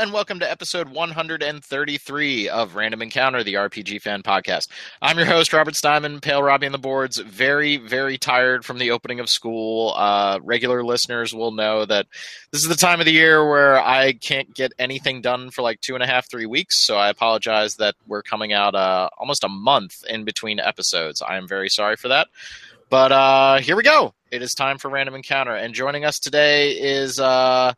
And welcome to episode 133 of Random Encounter, the RPG fan podcast. I'm your host, Robert Steinman, Pale Robbie on the boards. Very, very tired from the opening of school. Uh, regular listeners will know that this is the time of the year where I can't get anything done for like two and a half, three weeks. So I apologize that we're coming out uh, almost a month in between episodes. I am very sorry for that. But uh, here we go. It is time for Random Encounter. And joining us today is uh,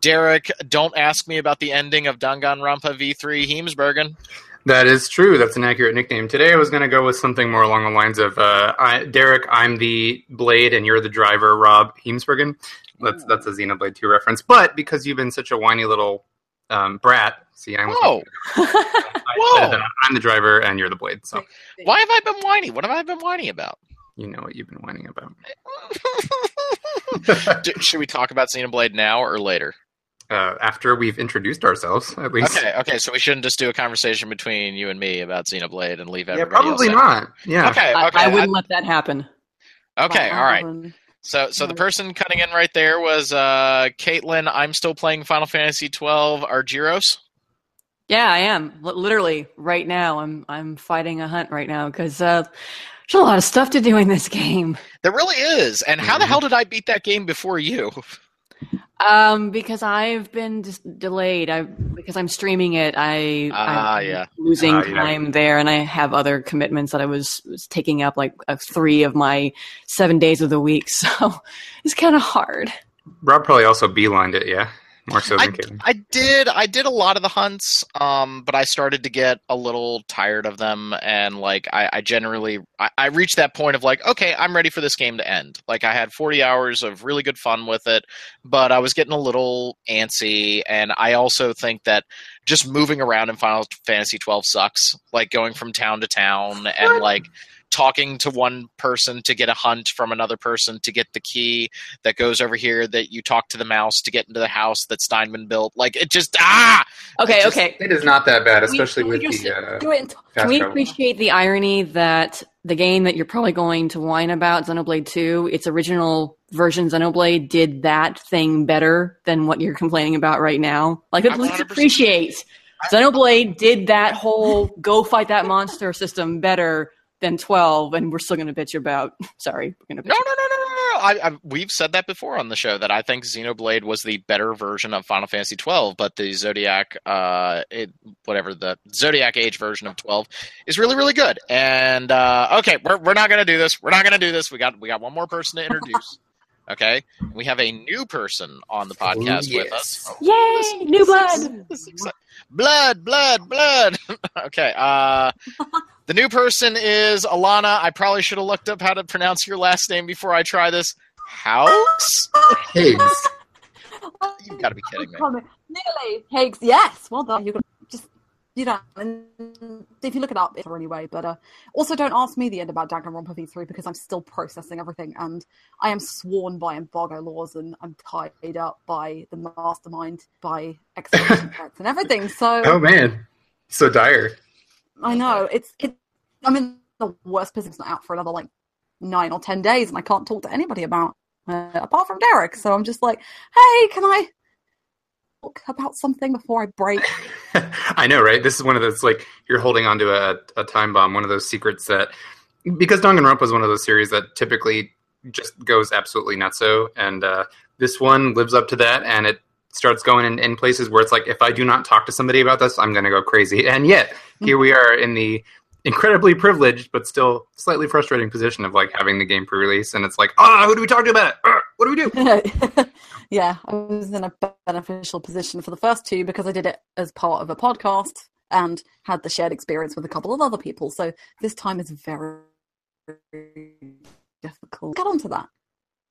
Derek, don't ask me about the ending of Danganronpa V3 Heemsbergen. That is true. That's an accurate nickname. Today I was going to go with something more along the lines of uh, I, Derek, I'm the blade and you're the driver, Rob Heemsbergen. That's that's a Xenoblade 2 reference. But because you've been such a whiny little um, brat, see, I'm, Whoa. Whoa. I'm the driver and you're the blade. So why have I been whiny? What have I been whiny about? You know what you've been whining about. Should we talk about Xenoblade now or later? Uh, after we've introduced ourselves, at least. Okay, okay. So we shouldn't just do a conversation between you and me about Xenoblade and leave Yeah, everybody probably else out. not. Yeah. Okay, I, okay. I wouldn't let that happen. okay, all right. So, so the person cutting in right there was uh, Caitlin. I'm still playing Final Fantasy 12 Argyros. Yeah, I am. Li- Literally, right now, I'm I'm fighting a hunt right now because uh, there's a lot of stuff to do in this game. There really is. And how the Mhm. hell did I beat that game before you? Um, because I've been just delayed. I because I'm streaming it. I Ah, I'm yeah. losing Ah, yeah. time there, and I have other commitments that I was, was taking up like uh, three of my seven days of the week. So it's kind of hard. Rob probably also beelined it, yeah? More so I, than Caitlin. I did. I did a lot of the hunts, um, but I started to get a little tired of them, and like I, I generally, I, I reached that point of like, okay, I'm ready for this game to end. Like I had 40 hours of really good fun with it, but I was getting a little antsy, and I also think that just moving around in Final Fantasy 12 sucks. Like going from town to town and like talking to one person to get a hunt from another person to get the key that goes over here that you talk to the mouse to get into the house that Steinman built. Like it just ah Okay, Just- okay. It is not that bad, Can we- especially can we with the. Uh, do it and- fast Can we travel. appreciate the irony that the game that you're probably going to whine about, Xenoblade 2, its original version Xenoblade did that thing better than what you're complaining about right now? Like, I let's appreciate Xenoblade did that whole go fight that monster system better than 12, and we're still going to bitch about. Sorry, we're going to no no no no no no. I, I, we've said that before on the show that I think Xenoblade was the better version of Final Fantasy 12, but the Zodiac, uh, it, whatever the Zodiac Age version of 12 is really really good. And uh, okay, we're we're not gonna do this. We're not gonna do this. We got we got one more person to introduce. Okay, we have a new person on the podcast Oh, with us. yes. Yay, new blood! This is exci- blood, blood, blood. okay. Uh, the new person is Alana. I probably should have looked up how to pronounce your last name before I try this. House? Higgs. You've got to be kidding me. Nearly. Higgs, yes. Well done. You can just, you know, and if you look it up, it's anyway. But uh, also, don't ask me the end about Danganronpa V3 because I'm still processing everything, and I am sworn by embargo laws, and I'm tied up by the mastermind, by execution and everything. So Oh, man. So dire. I know it's it. I'm in the worst position. It's not out for another like nine or ten days, and I can't talk to anybody about uh, apart from Derek. So I'm just like, hey, can I about something before I break? I know, right? This is one of those like you're holding onto a, a time bomb, one of those secrets that because Danganronpa is one of those series that typically just goes absolutely nutso, and uh, this one lives up to that, and it starts going in, in places where it's like if I do not talk to somebody about this, I'm going to go crazy. And yet here we are in the incredibly privileged but still slightly frustrating position of like having the game pre-release, and it's like, ah, who do we talk to about it? Ah, what do we do? yeah, I was in a beneficial position for the first two because I did it as part of a podcast and had the shared experience with a couple of other people. So this time is very difficult. Get onto that.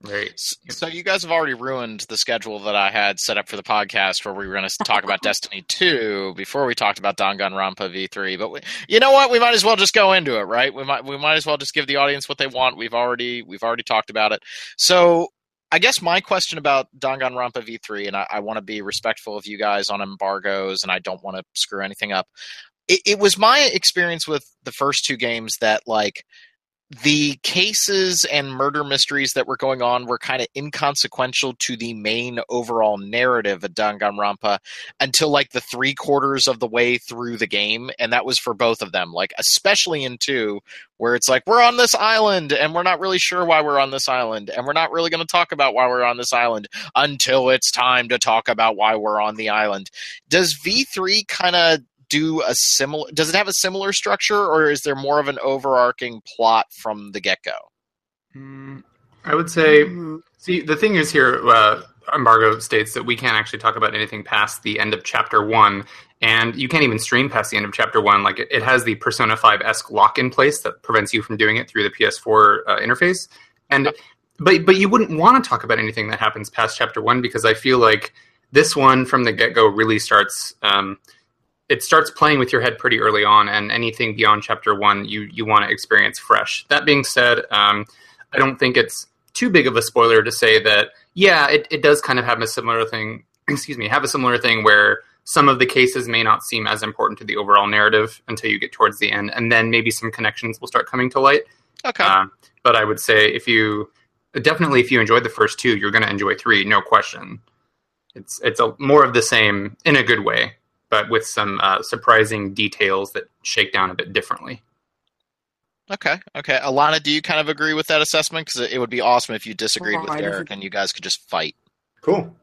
Right. So you guys have already ruined the schedule that I had set up for the podcast, where we were going to talk about Destiny Two before we talked about Danganronpa V3. But we, you know what? We might as well just go into it, right? We might we might as well just give the audience what they want. We've already we've already talked about it. So I guess my question about Danganronpa V3, and I, I want to be respectful of you guys on embargoes, and I don't want to screw anything up. It, it was my experience with the first two games that like the cases and murder mysteries that were going on were kind of inconsequential to the main overall narrative of Danganronpa until like the three quarters of the way through the game, and that was for both of them. Like especially in two, where it's like we're on this island and we're not really sure why we're on this island, and we're not really going to talk about why we're on this island until it's time to talk about why we're on the island. Does V three kind of do a similar does it have a similar structure or is there more of an overarching plot from the get-go? Mm, i would say see the thing is here uh, embargo states that we can't actually talk about anything past the end of chapter one and you can't even stream past the end of chapter one. Like it, it has the persona 5-esque lock in place that prevents you from doing it through the ps4 uh, interface. And but but you wouldn't want to talk about anything that happens past chapter one because i feel like this one from the get-go really starts um, it starts playing with your head pretty early on, and anything beyond chapter one, you you want to experience fresh. That being said, um, I don't think it's too big of a spoiler to say that yeah, it, it does kind of have a similar thing. Excuse me, have a similar thing where some of the cases may not seem as important to the overall narrative until you get towards the end, and then maybe some connections will start coming to light. Okay. Uh, but I would say if you definitely if you enjoyed the first two, you're going to enjoy three, no question. It's it's a more of the same in a good way but with some uh, surprising details that shake down a bit differently. Okay, okay. Alana, do you kind of agree with that assessment? Because it would be awesome if you disagreed with Eric and you guys could just fight. Cool.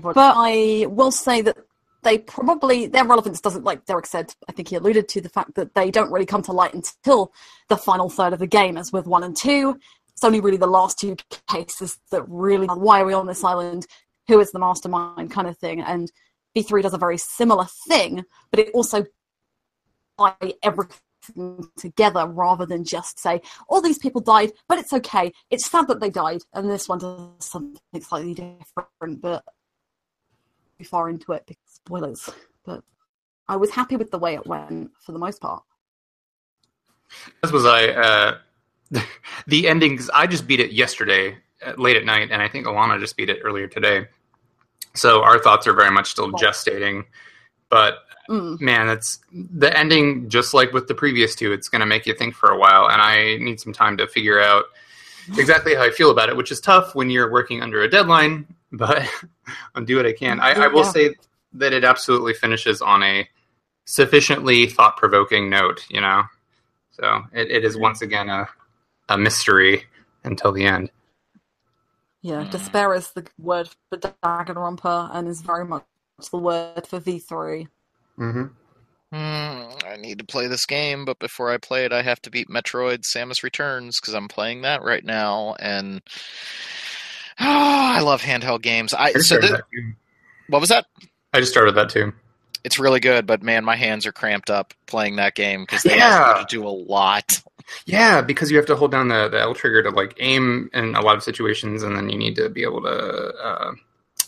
but I will say that they probably their relevance doesn't like Derek said. I think he alluded to the fact that they don't really come to light until the final third of the game, as with one and two. It's only really the last two cases that really why are we on this island? Who is the mastermind kind of thing. And V3 does a very similar thing, but it also tie everything together rather than just say, all these people died, but it's okay. It's sad that they died. And this one does something slightly different, but too far into it, because spoilers. But I was happy with the way it went for the most part. As was I. Uh, the endings, I just beat it yesterday late at night, and I think Alana just beat it earlier today. So our thoughts are very much still gestating, but mm. man, it's the ending. Just like with the previous two, it's going to make you think for a while, and I need some time to figure out exactly how I feel about it, which is tough when you're working under a deadline. But I'll do what I can. I, I will yeah. say that it absolutely finishes on a sufficiently thought provoking note. You know, so it, it is once again a a mystery until the end. Yeah, mm. despair is the word for Danganronpa and is very much the word for V3. Mm-hmm. Mm, I need to play this game, but before I play it, I have to beat Metroid Samus Returns because I'm playing that right now, and oh, I love handheld games. I, I so th- what was that? I just started that too. It's really good, but man, my hands are cramped up playing that game because they yeah. ask you to do a lot. Yeah, because you have to hold down the, the L trigger to like aim in a lot of situations, and then you need to be able to, uh,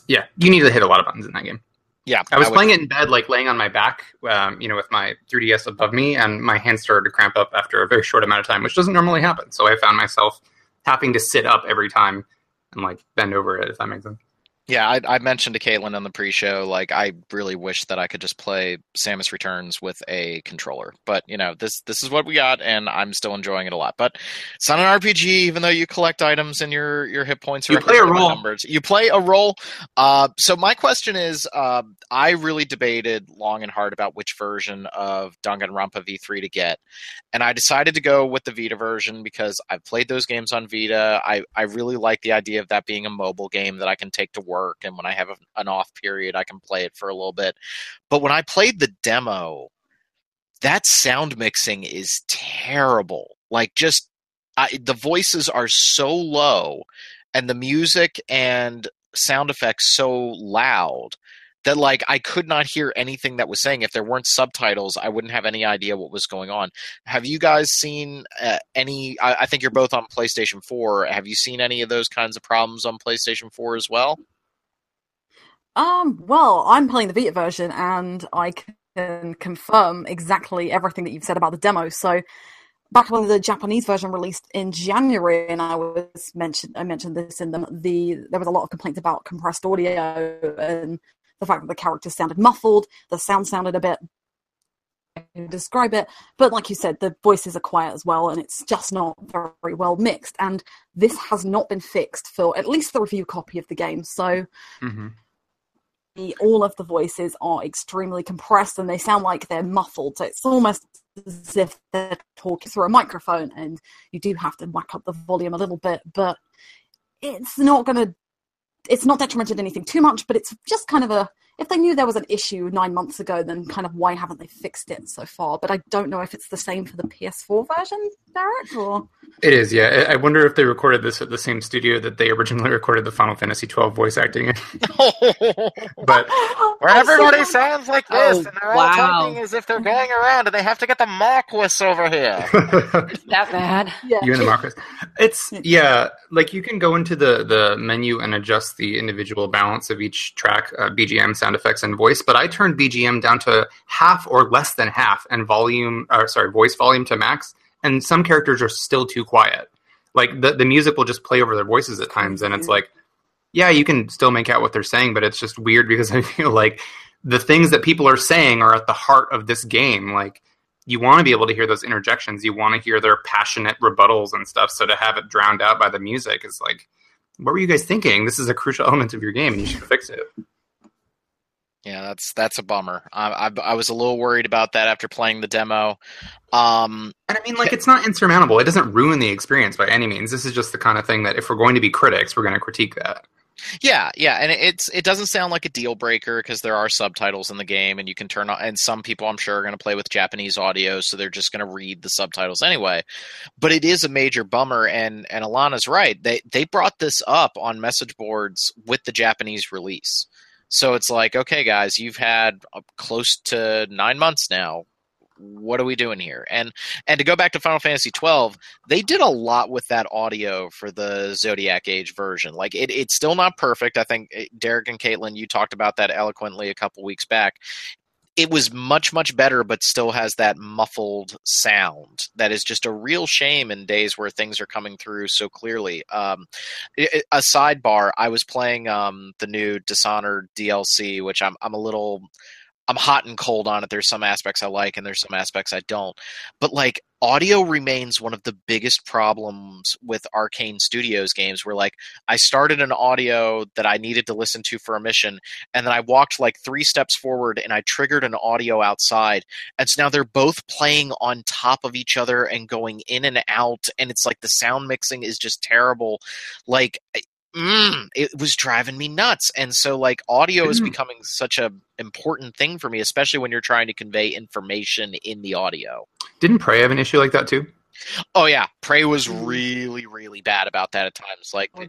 yeah, you need to hit a lot of buttons in that game. Yeah, I was I playing it in bed, like laying on my back, um, you know, with my 3DS above me, and my hands started to cramp up after a very short amount of time, which doesn't normally happen. So I found myself having to sit up every time and like bend over it, if that makes sense. Yeah, I, I, mentioned to Caitlin on the pre-show, like I really wish that I could just play Samus Returns with a controller. But you know, this this is what we got, and I'm still enjoying it a lot. But it's not an RPG, even though you collect items and your your hit points are you play a role. Numbers. You play a role. Uh, so my question is, uh, I really debated long and hard about which version of Danganronpa V3 to get, and I decided to go with the Vita version because I've played those games on Vita. I I really like the idea of that being a mobile game that I can take to work work and when I have an off period I can play it for a little bit. But when I played the demo, that sound mixing is terrible. Like just I, the voices are so low and the music and sound effects so loud that like I could not hear anything that was saying. If there weren't subtitles, I wouldn't have any idea what was going on. Have you guys seen uh, any? I, I, think you're both on PlayStation 4. Have you seen any of those kinds of problems on PlayStation 4 as well? Um, well, I'm playing the Vita version and I can confirm exactly everything that you've said about the demo. So back when the Japanese version released in January, and I was mentioned, I mentioned this in the, the there was a lot of complaints about compressed audio and the fact that the characters sounded muffled, the sound sounded a bit describe it. But like you said, the voices are quiet as well, and it's just not very well mixed. And this has not been fixed for at least the review copy of the game. So hmm the- all of the voices are extremely compressed and they sound like they're muffled. So it's almost as if they're talking through a microphone, and you do have to whack up the volume a little bit, but it's not going to. It's not detrimental to anything too much, but it's just kind of a. If they knew there was an issue nine months ago, then kind of why haven't they fixed it so far? But I don't know if it's the same for the PS4 version, Barrett, or It is, yeah. I I wonder if they recorded this at the same studio that they originally recorded the Final Fantasy twelve voice acting in. But Where everybody see- sounds like this, Oh, and they're all talking as if they're going around, and they have to get the Marquis over here. That bad? Yeah. you and the Marcus. It's yeah, like you can go into the the menu and adjust the individual balance of each track, uh, BGM, sound effects, and voice. But I turned BGM down to half or less than half, and volume, or sorry, voice volume to max. And some characters are still too quiet. Like the the music will just play over their voices at times, and it's mm-hmm. like, yeah, you can still make out what they're saying, but it's just weird because I feel like the things that people are saying are at the heart of this game. Like you want to be able to hear those interjections. You want to hear their passionate rebuttals and stuff. So to have it drowned out by the music is like, what were you guys thinking? This is a crucial element of your game, and you should fix it. Yeah, that's that's a bummer. I, I, I was a little worried about that after playing the demo. Um, And I mean, like, it's not insurmountable. It doesn't ruin the experience by any means. This is just the kind of thing that if we're going to be critics, we're going to critique that. Yeah, yeah, and it's it doesn't sound like a deal breaker because there are subtitles in the game, and you can turn on. And some people, I'm sure, are going to play with Japanese audio, so they're just going to read the subtitles anyway. But it is a major bummer, and and Alana's right. They they brought this up on message boards with the Japanese release, so it's like, okay, guys, you've had uh, close to nine months now. What are we doing here? And and to go back to Final Fantasy 12, they did a lot with that audio for the Zodiac Age version. Like it, it's still not perfect. I think eh, Derek and Caitlin, you talked about that eloquently a couple weeks back. It was much much better, but still has that muffled sound that is just a real shame in days where things are coming through so clearly. Um, a sidebar: I was playing um, the new Dishonored DLC, which I'm I'm a little I'm hot and cold on it. There's some aspects I like and there's some aspects I don't. But like audio remains one of the biggest problems with Arkane Studios games where like I started an audio that I needed to listen to for a mission and then I walked like 3 steps forward and I triggered an audio outside and so now they're both playing on top of each other and going in and out and it's like the sound mixing is just terrible. Like mm, it was driving me nuts. And so like audio is Mhm. becoming such a important thing for me, especially when you're trying to convey information in the audio. Didn't Prey have an issue like that too? Oh yeah, Prey was Mhm. really, really bad about that at times. Like Oh,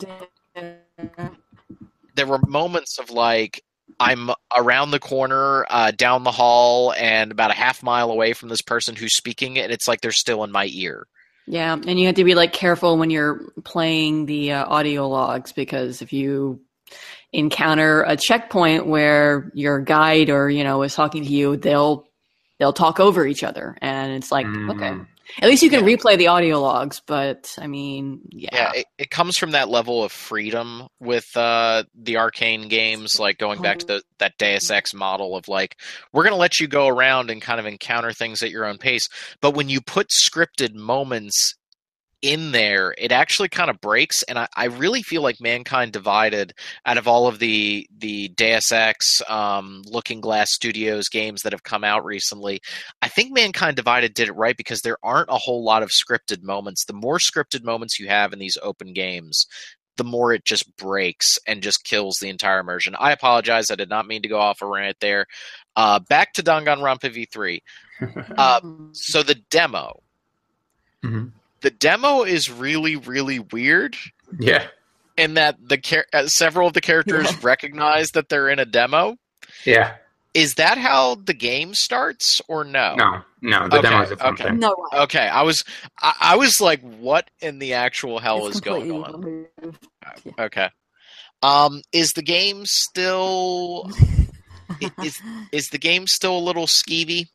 there were moments of like I'm around the corner, uh, down the hall, and about a half mile away from this person who's speaking, and it's like they're still in my ear. Yeah, and you have to be like careful when you're playing the uh, audio logs because if you encounter a checkpoint where your guide or you know is talking to you, they'll they'll talk over each other, and it's like Mm. okay. At least you can replay the audio logs, but I mean, yeah, Yeah, it, it comes from that level of freedom with uh, the Arkane games, like going back to the, that Deus Ex model of like, we're going to let you go around and kind of encounter things at your own pace. But when you put scripted moments in there, it actually kind of breaks. And I, I really feel like Mankind Divided, out of all of the the Deus Ex, um, Looking Glass Studios games that have come out recently, I think Mankind Divided did it right because there aren't a whole lot of scripted moments. The more scripted moments you have in these open games, the more it just breaks and just kills the entire immersion. I apologize. I did not mean to go off a rant there. Uh, back to Danganronpa V3. Uh, so the demo. Mhm. The demo is really, really weird Yeah, in that the char- uh, several of the characters Yeah. recognize that they're in a demo. yeah. Is that how the game starts, or no? No, no. The Okay, demo is a fun okay. thing. no way. Okay, I was, I, I was like, what in the actual hell It's is going on? completely removed. Okay. Um, is the game still is is the game still a little skeevy?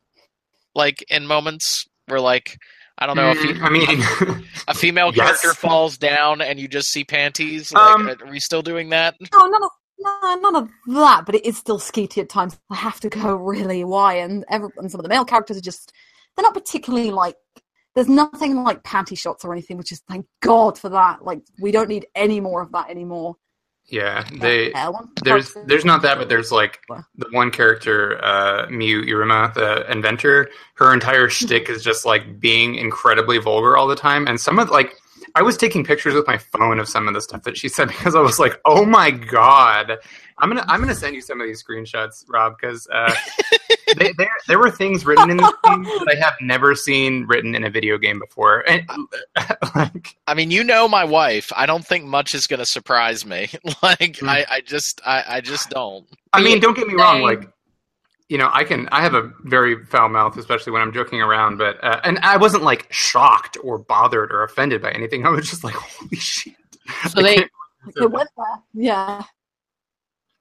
Like in moments where like I don't know if Mm, I mean, a female yes. character falls down and you just see panties. Like, Um, are we still doing that? No, none of No, none of that, but it is still skeety at times. I have to go really why, and, every, and some of the male characters are just they're not particularly like. There's nothing like panty shots or anything, which is thank God for that. Like we don't need any more of that anymore. Yeah, they Yeah, I want- there's there's not that, but there's like the one character, uh, Miu Iruma, the inventor. Her entire shtick is just like being incredibly vulgar all the time, and some of like I was taking pictures with my phone of some of the stuff that she said because I was like, oh my god. I'm gonna I'm gonna send you some of these screenshots, Rob, because uh, they, there there were things written in this game that I have never seen written in a video game before, and like I mean, you know my wife. I don't think much is going to surprise me. like, Hmm. I, I just, I, I just don't. I mean, don't get me wrong. Like, you know, I can. I have a very foul mouth, especially when I'm joking around. But uh, and I wasn't like shocked or bothered or offended by anything. I was just like, holy shit. So they can't- went there. Yeah.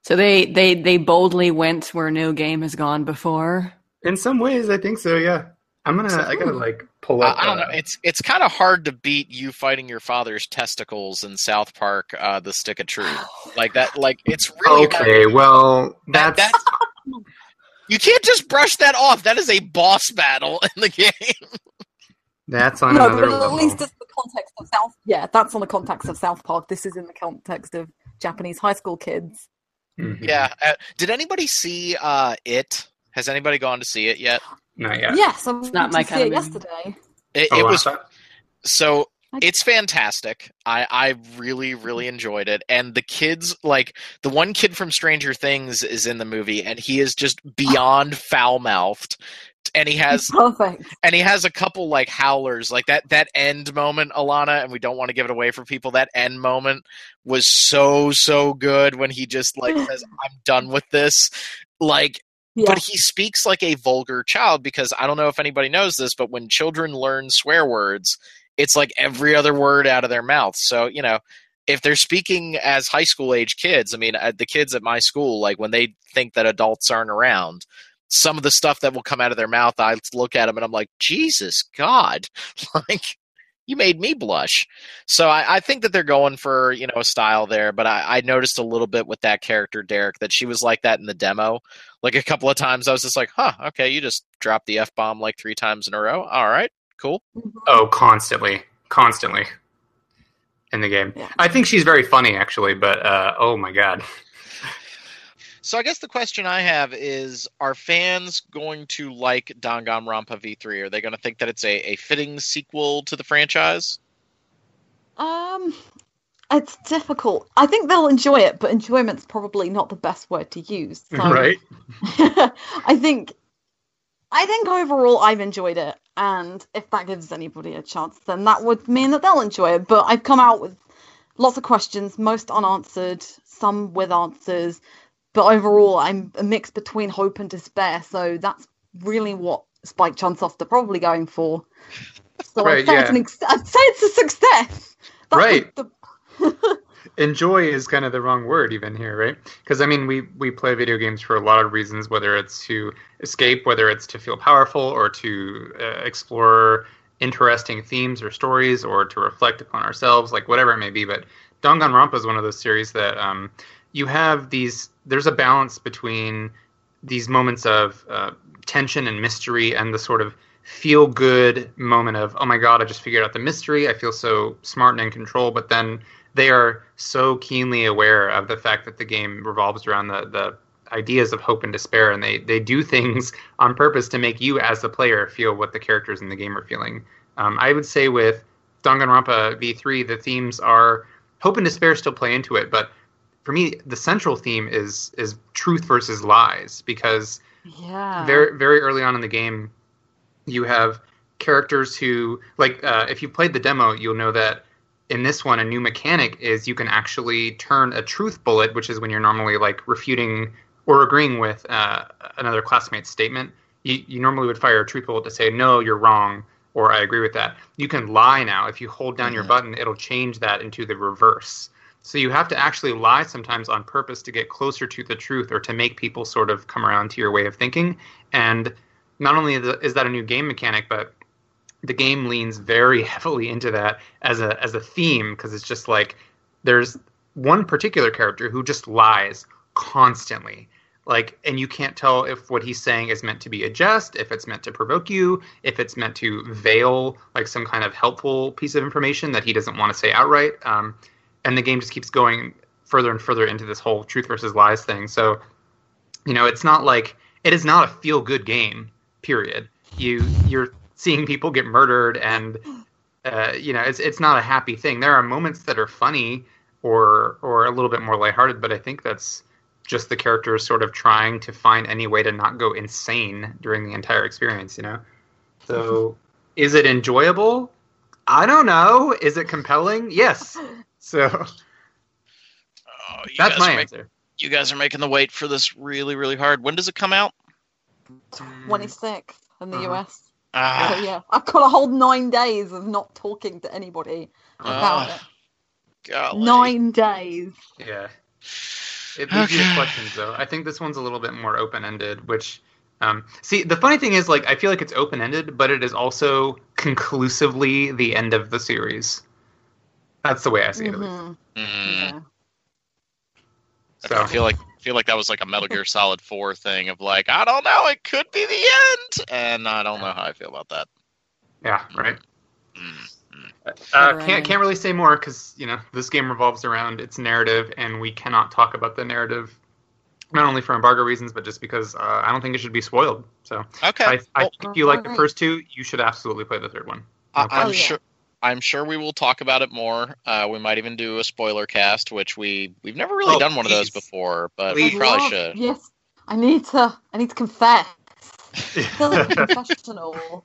So they they they boldly went where no game has gone before. in some ways, I think so. Yeah, I'm gonna. I gotta like pull I, up. I don't know. uh, It's, it's kind of hard to beat you fighting your father's testicles in South Park, uh, The Stick of Truth. Like that. Like it's really hard. okay, well, That, that's that's you can't just brush that off. That is a boss battle in the game. that's on no, another but at level. least it's the context of South. Yeah, that's on the context of South Park. This is in the context of Japanese high school kids. Mhm. Yeah. Uh, did anybody see uh, it? Has anybody gone to see it yet? not yet. Yes, I went not my see kind it of movie. yesterday. It, Oh, it wow. was so it's fantastic. I I really really enjoyed it, and the kids like the one kid from Stranger Things is in the movie, and he is just beyond foul mouthed. And he has Perfect. and he has a couple like howlers like that that end moment alana and we don't want to give it away for people that end moment was so so good when he just like says i'm done with this like Yeah. but he speaks like a vulgar child because i don't know if anybody knows this but when children learn swear words it's like every other word out of their mouth so you know if they're speaking as high school age kids i mean uh, the kids at my school like when they think that adults aren't around some of the stuff that will come out of their mouth i look at them and i'm like jesus god like you made me blush so I, I think that they're going for you know a style there but I, I noticed a little bit with that character derek that she was like that in the demo like a couple of times i was just like huh okay you just dropped the f-bomb like three times in a row all right cool Oh, constantly, constantly in the game. Yeah. I think she's very funny, actually. But uh, oh my god, so i guess the question i have is are fans going to like danganronpa v3 are they going to think that it's a, a fitting sequel to the franchise Um, it's difficult. I think they'll enjoy it, but enjoyment's probably not the best word to use. So right? I think, I think overall I've enjoyed it, and if that gives anybody a chance, then that would mean that they'll enjoy it. But I've come out with lots of questions, most unanswered, some with answers. But overall, I'm a mix between hope and despair. So that's really what Spike Chunsoft are probably going for. So Right, I'd, say yeah. it's an ex- I'd say it's a success. Right. The, enjoy is kind of the wrong word even here right because i mean we we play video games for a lot of reasons whether it's to escape whether it's to feel powerful or to uh, explore interesting themes or stories or to reflect upon ourselves like whatever it may be but danganronpa is one of those series that um, you have these there's a balance between these moments of uh, tension and mystery and the sort of feel good moment of oh my god i just figured out the mystery i feel so smart and in control but then they are so keenly aware of the fact that the game revolves around the, the ideas of hope and despair and they, they do things on purpose to make you as the player feel what the characters in the game are feeling. Um, i would say with danganronpa v3 the themes are hope and despair still play into it but for me the central theme is is truth versus lies because yeah. very very early on in the game you have characters who like uh, if you played the demo you'll know that in this one a new mechanic is you can actually turn a truth bullet which is when you're normally like refuting or agreeing with uh, another classmate's statement. You, you normally would fire a truth bullet to say no you're wrong or i agree with that. You can lie now. If you hold down your button it'll change that into the reverse so you have to actually lie sometimes on purpose to get closer to the truth or to make people sort of come around to your way of thinking. And not only is that a new game mechanic, but the game leans very heavily into that as a as a theme because it's just like there's one particular character who just lies constantly. Like, and you can't tell if what he's saying is meant to be a jest, if it's meant to provoke you, if it's meant to veil like some kind of helpful piece of information that he doesn't want to say outright. Um, and the game just keeps going further and further into this whole truth versus lies thing. So, you know, it's not like it is not a feel good game. Period. You you're seeing people get murdered, and uh, you know, it's it's not a happy thing. There are moments that are funny or or a little bit more lighthearted, but I think that's just the characters sort of trying to find any way to not go insane during the entire experience. You know, so is it enjoyable? I don't know. Is it compelling? Yes. So Oh, you that's guys my are make- answer. you guys are making the wait for this really, really hard. When does it come out? 26th in the Uh-huh. US. Ah, So yeah, I've got a whole nine days of not talking to anybody about Ah, it. golly. Nine days. Yeah. It leaves you Okay. with questions though. I think this one's a little bit more open ended, which um, see the funny thing is like I feel like it's open ended, but it is also conclusively the end of the series. That's the way I see it. At least. Mm. Yeah. So I feel like feel like that was like a Metal Gear Solid Four thing of like I don't know, it could be the end, and I don't know how I feel about that. yeah, right. Mm. Uh, Never can't can't really say more because you know this game revolves around its narrative, and we cannot talk about the narrative not only for embargo reasons, but just because uh, I don't think it should be spoiled. So Okay, I, I well, think if you like the first two, you should absolutely play the third one. I, No I'm Oh, sure. I'm sure we will talk about it more. Uh, we might even do a spoiler cast, which we we've never really Oh, done one of those before, but Please. we probably Love- should. Yes, I need to. I need to confess. feel like a confessional.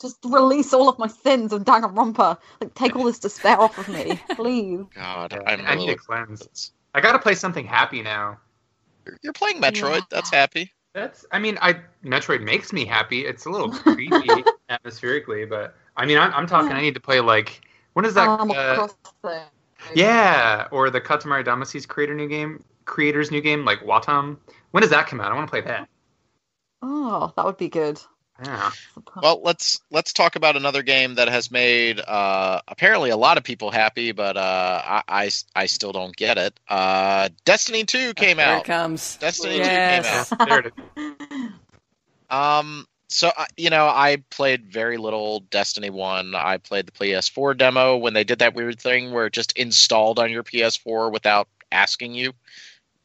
Just release all of my sins of Danganronpa. Like, take all this despair off of me, please. God, I'm I a need little. to cleanse. I gotta play something happy now. You're- You're playing Metroid. Yeah. That's happy. That's. I mean, I Metroid makes me happy. It's a little creepy atmospherically, but I mean, I'm, I'm talking. I need to play like when is that? Animal uh, yeah, or the Katamari Damacy's creator new game, creator's new game, like Wattam. When does that come out? I want to play that. Oh, that would be good. Yeah. Well, let's let's talk about another game that has made uh, apparently a lot of people happy, but uh, I, I I still don't get it. Uh, Destiny Two came There it out. comes. Destiny Yes. Two came out. there it is. Um, so uh, you know, I played very little Destiny One. I played the PS4 demo when they did that weird thing where it just installed on your PS4 without asking you.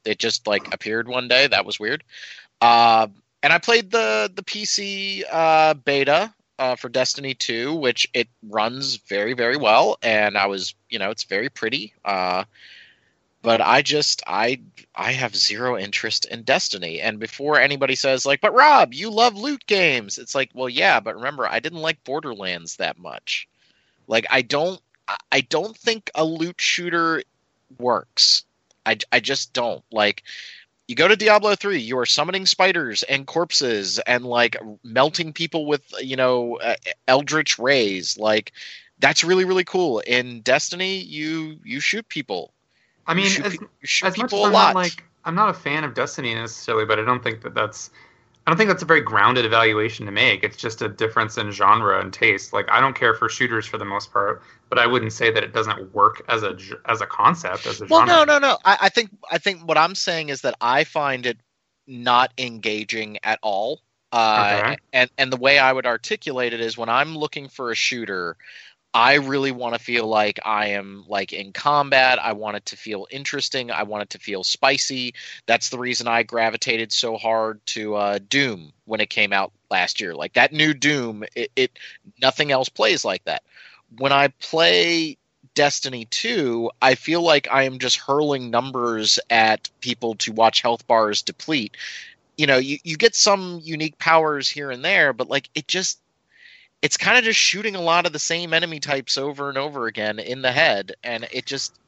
It just like appeared one day. That was weird. Uh, and I played the the PC uh, beta uh, for Destiny 2, which it runs very very well, and I was you know it's very pretty. Uh, but I just I I have zero interest in Destiny. And before anybody says like, "But Rob, you love loot games," it's like, well, yeah, but remember, I didn't like Borderlands that much. Like, I don't I- don't think a loot shooter works. I I just don't like. You go to Diablo 3, you are summoning spiders and corpses and like melting people with, you know, uh, eldritch rays. Like that's really really cool. In Destiny, you you shoot people. I mean, shoot, as, shoot as much as I'm not like, I'm not a fan of Destiny necessarily, but I don't think that that's. I don't think that's a very grounded evaluation to make. It's just a difference in genre and taste. Like I don't care for shooters for the most part, but I wouldn't say that it doesn't work as a as a concept as a Well, genre. no, no, no. I, I think I think what I'm saying is that I find it not engaging at all. Uh, Okay. And and the way I would articulate it is when I'm looking for a shooter, I really want to feel like I am like in combat. I want it to feel interesting. I want it to feel spicy. That's the reason I gravitated so hard to uh, Doom when it came out last year. Like that new Doom, it, it nothing else plays like that. When I play Destiny 2, I feel like I am just hurling numbers at people to watch health bars deplete. You know, you, you get some unique powers here and there, but like it just it's kind of just shooting a lot of the same enemy types over and over again in the head and it just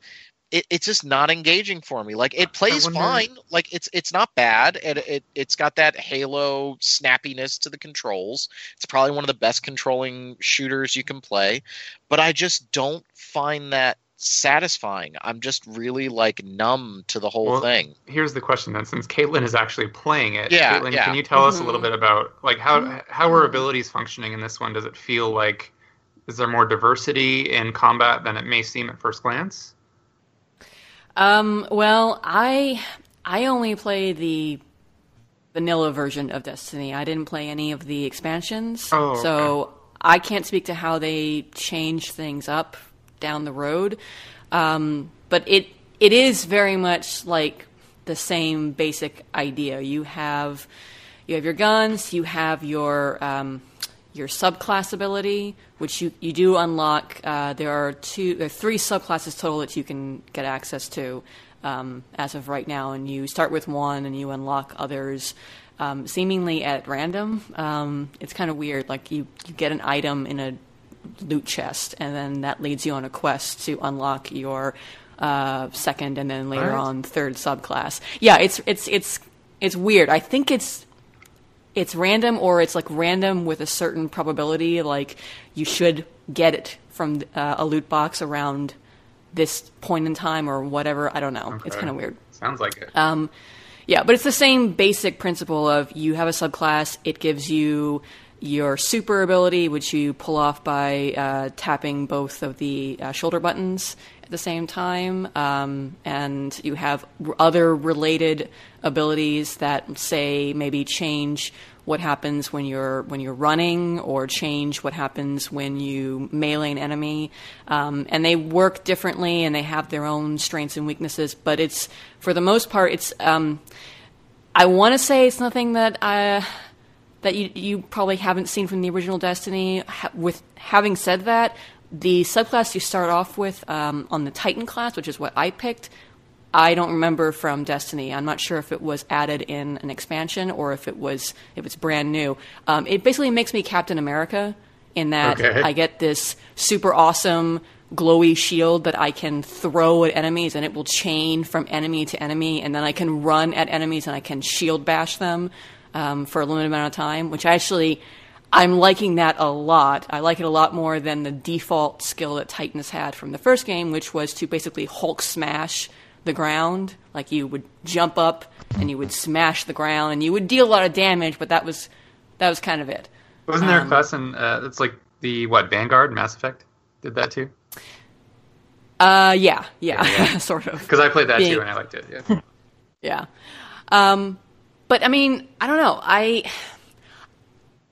it, it's just not engaging for me. Like it plays wonder- fine like it's it's not bad it, it it's got that halo snappiness to the controls. It's probably one of the best controlling shooters you can play but i just don't find that satisfying i'm just really like numb to the whole Well, thing Here's the question then, since Caitlin is actually playing it. Yeah, Caitlin, yeah. can you tell us a little Mhm. bit about like how how are abilities functioning in this one? Does it feel like is there more diversity in combat than it may seem at first glance? Um, well, I I only play the vanilla version of Destiny. I didn't play any of the expansions, Oh, okay. so I can't speak to how they change things up down the road. Um, but it it is very much like the same basic idea. You have you have your guns, you have your um, your subclass ability, which you, you do unlock. Uh, there are two, there are three subclasses total that you can get access to um, as of right now, and you start with one and you unlock others. Um, seemingly at random, um, it's kind of weird. Like you, you get an item in a loot chest, and then that leads you on a quest to unlock your uh, second, and then later What? on third subclass. Yeah, it's it's it's it's weird. I think it's it's random or it's like random with a certain probability like you should get it from uh, a loot box around this point in time or whatever i don't know it's kind of weird Sounds like it. um, yeah, but it's the same basic principle of you have a subclass, it gives you your super ability, which you pull off by uh, tapping both of the uh, shoulder buttons at the same time, um, and you have other related abilities that say maybe change what happens when you're when you're running or change what happens when you melee an enemy. Um, and they work differently and they have their own strengths and weaknesses but it's for the most part it's um, I want to say it's nothing that I that you you probably haven't seen from the original Destiny. Ha- with having said that, the subclass you start off with um, on the Titan class, which is what I picked, I don't remember from Destiny. I'm not sure if it was added in an expansion or if it was if it's brand new. Um, it basically makes me Captain America in that Okay. I get this super awesome glowy shield that I can throw at enemies and it will chain from enemy to enemy and then I can run at enemies and I can shield bash them um, for a limited amount of time, which actually I'm liking that a lot. I like it a lot more than the default skill that Titans had from the first game, which was to basically Hulk smash the ground. Like you would jump up and you would smash the ground and you would deal a lot of damage, but that was that was kind of it. Wasn't there um, a class in uh, it's like the what Vanguard Mass Effect did that too? Uh, yeah, yeah, Yeah. sort of. Because I played that Being- too and I liked it. Yeah. Yeah. Um, but I mean, I don't know. I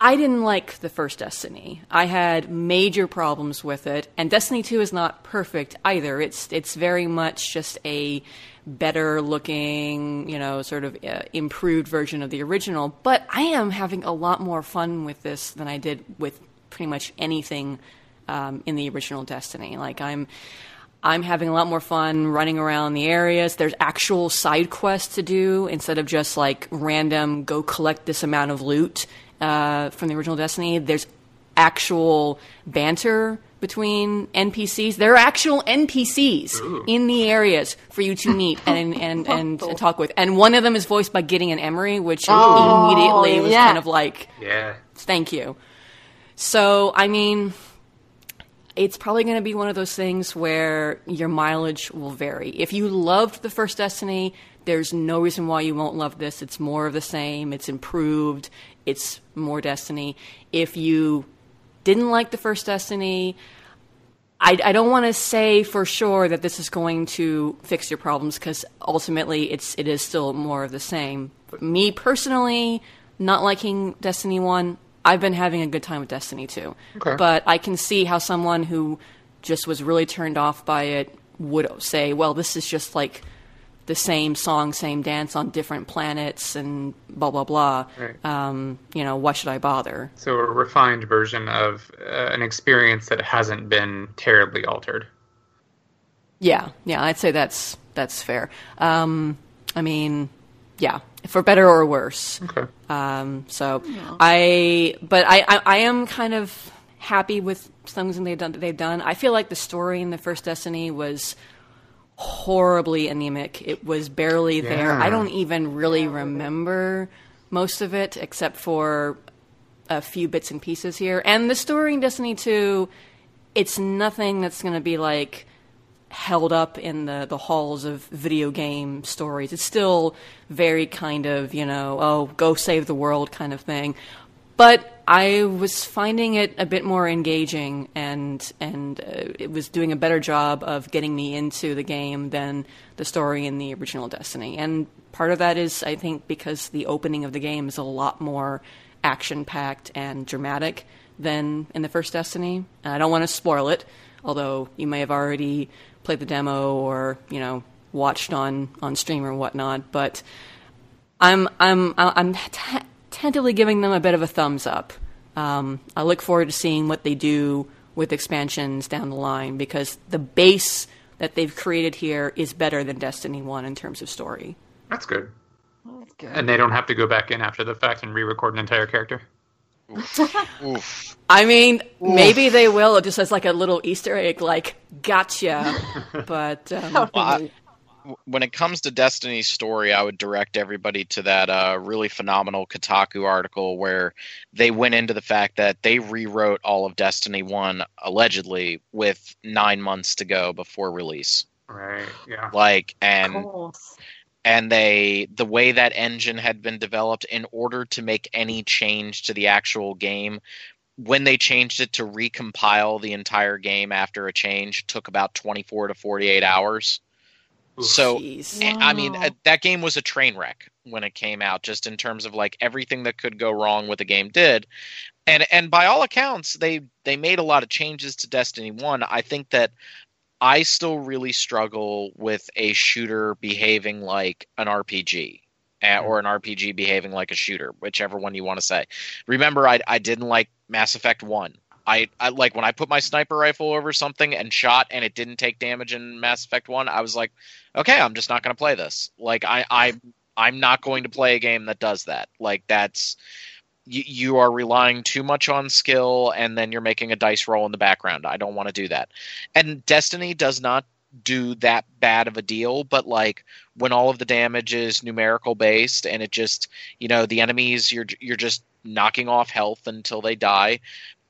I didn't like the first Destiny. I had major problems with it, and Destiny 2 is not perfect either. It's it's very much just a better looking, you know, sort of uh, improved version of the original, but I am having a lot more fun with this than I did with pretty much anything um, in the original Destiny. Like I'm I'm having a lot more fun running around the areas. There's actual side quests to do instead of just like random go collect this amount of loot uh, from the original Destiny. There's actual banter between NPCs. There are actual NPCs in the areas for you to meet and and, and, and talk with. And one of them is voiced by Gideon Emery, which Oh, immediately was yeah. kind of like Yeah. thank you. So, I mean, it's probably going to be one of those things where your mileage will vary. If you loved the first Destiny, there's no reason why you won't love this. It's more of the same, it's improved, it's more Destiny. If you didn't like the first Destiny, I, I don't want to say for sure that this is going to fix your problems because ultimately it's it is still more of the same. Me personally, not liking Destiny One, I've been having a good time with Destiny Two, Okay. but I can see how someone who just was really turned off by it would say, "Well, this is just like the same song, same dance on different planets, and blah blah blah." Right. Um, you know, why should I bother? So a refined version of uh, an experience that hasn't been terribly altered. Yeah, yeah, I'd say that's that's fair. Um, I mean, yeah, for better or worse. Okay. Um, so I, but I, I, I am kind of happy with something they've done. They've done. I feel like the story in the first Destiny was horribly anemic. It was barely there. I don't even really remember most of it, except for a few bits and pieces here. And the story in Destiny 2, it's nothing that's going to be like held up in the, the halls of video game stories. It's still very kind of, you know, oh, go save the world kind of thing. but I was finding it a bit more engaging, and and uh, it was doing a better job of getting me into the game than the story in the original Destiny. And part of that is, I think, because the opening of the game is a lot more action packed and dramatic than in the first Destiny. And I don't want to spoil it, although you may have already played the demo or you know watched on on stream or whatnot. But I'm I'm I'm t- tentatively giving them a bit of a thumbs up. Um, I look forward to seeing what they do with expansions down the line because the base that they've created here is better than Destiny One in terms of story. That's good. That's good. And they don't have to go back in after the fact and re-record an entire character. Oof. I mean, maybe they will just as like a little Easter egg, like gotcha. but um, That would be Well, I- when it comes to Destiny's story, I would direct everybody to that uh, really phenomenal Kotaku article where they went into the fact that they rewrote all of Destiny 1 allegedly with nine months to go before release. Right. Yeah. Like, and course. And they the way that engine had been developed in order to make any change to the actual game when they changed it to recompile the entire game after a change it took about 24 to 48 hours Oof. so jeez. and, I mean, uh, that game was a train wreck when it came out, just in terms of like everything that could go wrong with the game did. And and by all accounts, they they made a lot of changes to Destiny One. I think that I still really struggle with a shooter behaving like an RPG. uh, Or an RPG behaving like a shooter, whichever one you want to say. Remember, I I didn't like Mass Effect One. I, I like when I put my sniper rifle over something and shot and it didn't take damage in Mass Effect One. I was like, okay, I'm just not going to play this. Like I, I, I'm not going to play a game that does that. Like that's you, are relying too much on skill, and then you're making a dice roll in the background. I don't want to do that. And Destiny does not do that bad of a deal, but like when all of the damage is numerical based, and it just you know the enemies you're you're just knocking off health until they die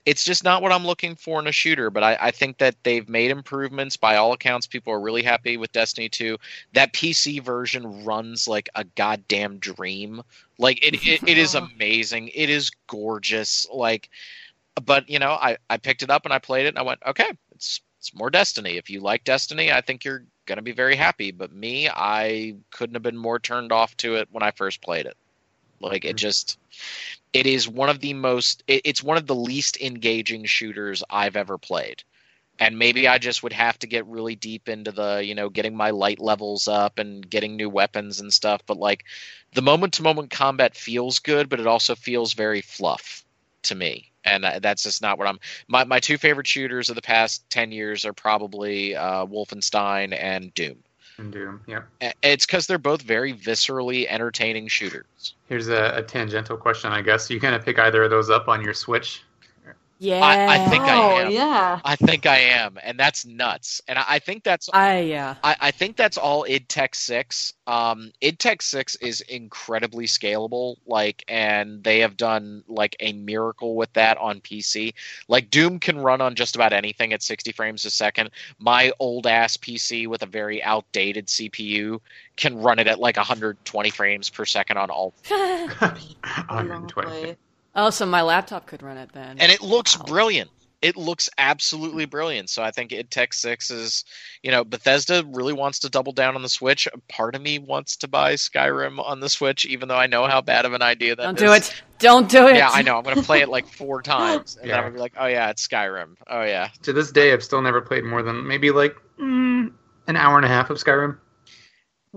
it's just not what I'm looking for in a shooter. But I, I think that they've made improvements. By all accounts, people are really happy with Destiny 2. That PC version runs like a goddamn dream. Like it, it, it is amazing. It is gorgeous. Like, but you know, I, I picked it up and I played it and I went, okay, it's it's more Destiny. If you like Destiny, I think you're gonna be very happy. But me, I couldn't have been more turned off to it when I first played it. Like it just it is one of the most it, it's one of the least engaging shooters I've ever played. And maybe I just would have to get really deep into the, you know, getting my light levels up and getting new weapons and stuff, but like the moment to moment combat feels good, but it also feels very fluff to me. And uh, that's just not what I'm my my two favorite shooters of the past 10 years are probably uh Wolfenstein and Doom. And Doom. Yep. It's cuz they're both very viscerally entertaining shooters. Here's a, a tangential question, I guess. You gonna pick either of those up on your Switch? Yeah, I- I think I oh, am. yeah. I think I am, and that's nuts. And I, I think that's I yeah. I, I think that's all id Tech six. Um, id Tech six is incredibly scalable, like, and they have done like a miracle with that on PC. Like Doom can run on just about anything at sixty frames a second. My old ass PC with a very outdated CPU can run it at like hundred twenty frames per second on all, 120. Lovely. oh, so my laptop could run it then. and it looks Wow. brilliant. It looks absolutely brilliant. So I think id Tech six is, you know, Bethesda really wants to double down on the Switch. Part of me wants to buy Skyrim on the Switch, even though I know how bad of an idea that Don't is. do it. Don't do it. Yeah, I know. I'm going to play it like four times, and then I'm going to be like, oh yeah, it's Skyrim. Oh yeah. To this day, I've still never played more than maybe like mm, an hour and a half of Skyrim.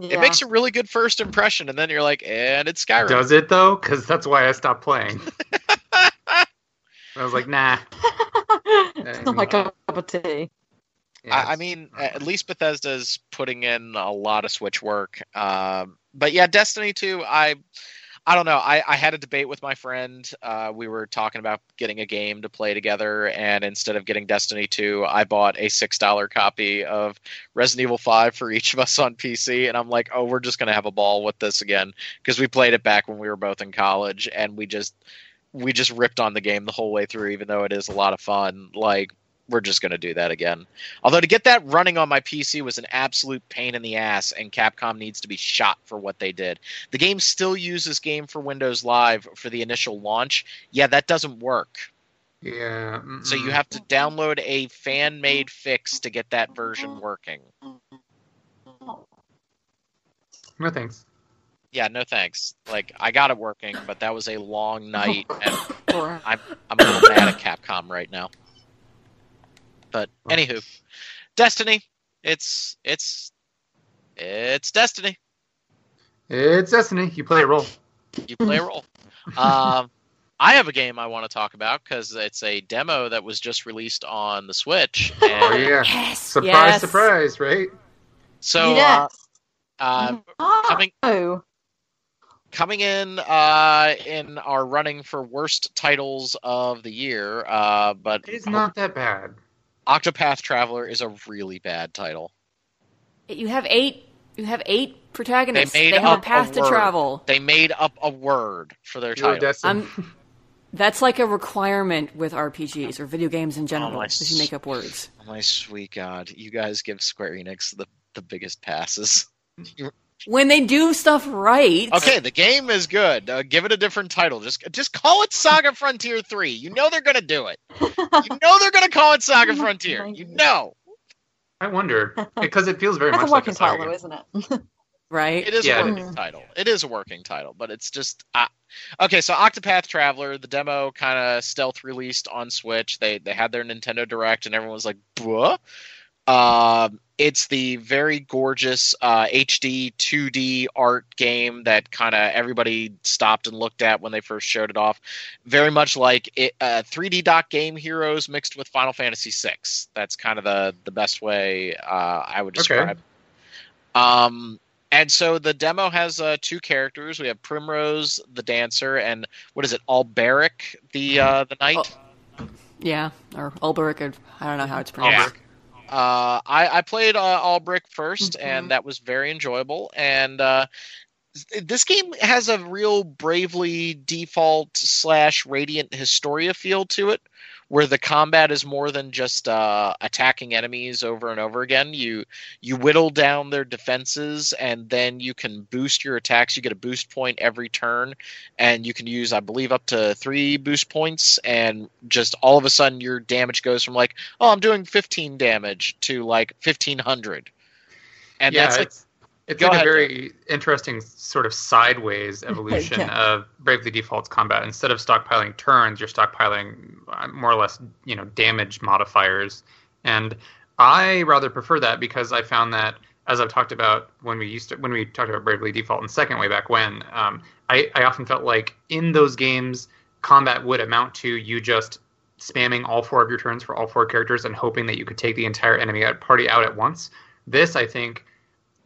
Yeah. It makes a really good first impression, and then you're like, and it's Skyrim. Does it though? Because that's why I stopped playing. I was like, nah. it's not my cup of tea. Yeah, I, I it's- mean, at least Bethesda's putting in a lot of Switch work. Um, but yeah, Destiny 2, I I don't know. I, I had a debate with my friend. Uh, we were talking about getting a game to play together, and instead of getting Destiny 2, I bought a $6 copy of Resident Evil 5 for each of us on PC. And I'm like, oh, we're just going to have a ball with this again because we played it back when we were both in college, and we just we just ripped on the game the whole way through, even though it is a lot of fun. Like we're just going to do that again. Although to get that running on my PC was an absolute pain in the ass, and Capcom needs to be shot for what they did. The game still uses Game for Windows Live for the initial launch. Yeah, that doesn't work. Yeah. So you have to download a fan made fix to get that version working. No thanks. Yeah, no thanks. Like I got it working, but that was a long night, and I'm I'm a little mad at Capcom right now. But anywho, Destiny, it's it's it's Destiny. It's Destiny. You play a role. You play a role. Um, I have a game I want to talk about because it's a demo that was just released on the Switch, Oh yeah. Yes. Surprise, yes. surprise, right? so uh, yes. uh, Oh. coming- coming in uh, in our running for worst titles of the year, uh, but It is not that bad. Octopath Traveler is a really bad title. You have eight. You have eight protagonists. They made have up a path a to word. travel. They made up a word for their You're title. Destiny. I'm- um, That's like a requirement with RPGs or video games in general. Oh, my you make up words. Oh, my sweet God, you guys give Square Enix the, the biggest passes. Mm. When they do stuff right. Okay, the game is good. Uh, give it a different title. Just just call it Saga Frontier Three. You know they're gonna do it. You know they're gonna call it Saga Frontier. You know I wonder because it feels very That's a much like working a title, though, game. isn't it? Right. it is Yeah. a working Mm. title. It is a working title, but it's just uh, okay. So Octopath Traveler, the demo kind of stealth released on Switch. They they had their Nintendo Direct, and everyone was like, "Buh." Um, it's the very gorgeous uh, HD 2D art game that kind of everybody stopped and looked at when they first showed it off. Very much like it, uh, 3D Dot Game Heroes mixed with Final Fantasy VI. That's kind of the the best way uh, I would Okay. describe. Um, and so the demo has uh, two characters. We have Primrose, the dancer, and what is it, Alberic, the uh, the knight. Yeah. Or Ulberic. Or, I don't know how it's Yeah. Uh, I, I played uh, Albrick 1st Mhm. and that was very enjoyable. And uh, this game has a real bravely default slash radiant Historia feel to it, where the combat is more than just uh, attacking enemies over and over again. You you whittle down their defenses, and then you can boost your attacks. You get a boost point every turn, and you can use, I believe, up to three boost points. And just all of a sudden, your damage goes from like, oh, I'm doing 15 damage to like 1500. And yeah, that's like it's, Go like ahead, a very interesting sort of sideways evolution Yeah. of Bravely Default's combat. Instead of stockpiling turns, you're stockpiling uh, more or less, you know, damage modifiers. And I rather prefer that because I found that, as I've talked about when we used to, when we talked about Bravely Default in second way back when, um, I, I often felt like in those games, combat would amount to you just spamming all four of your turns for all four characters and hoping that you could take the entire enemy party out at once. This, I think,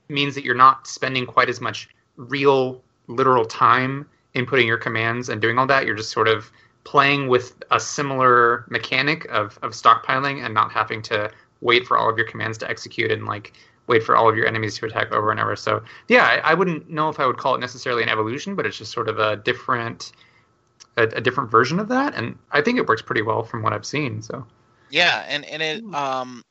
means that you're not spending quite as much real, literal time inputting your commands and doing all that. You're just sort of playing with a similar mechanic of, of stockpiling and not having to wait for all of your commands to execute and like wait for all of your enemies to attack over and over. So yeah, I, I wouldn't know if I would call it necessarily an evolution, but it's just sort of a different a, a different version of that, and I think it works pretty well from what I've seen. So Yeah, and and it um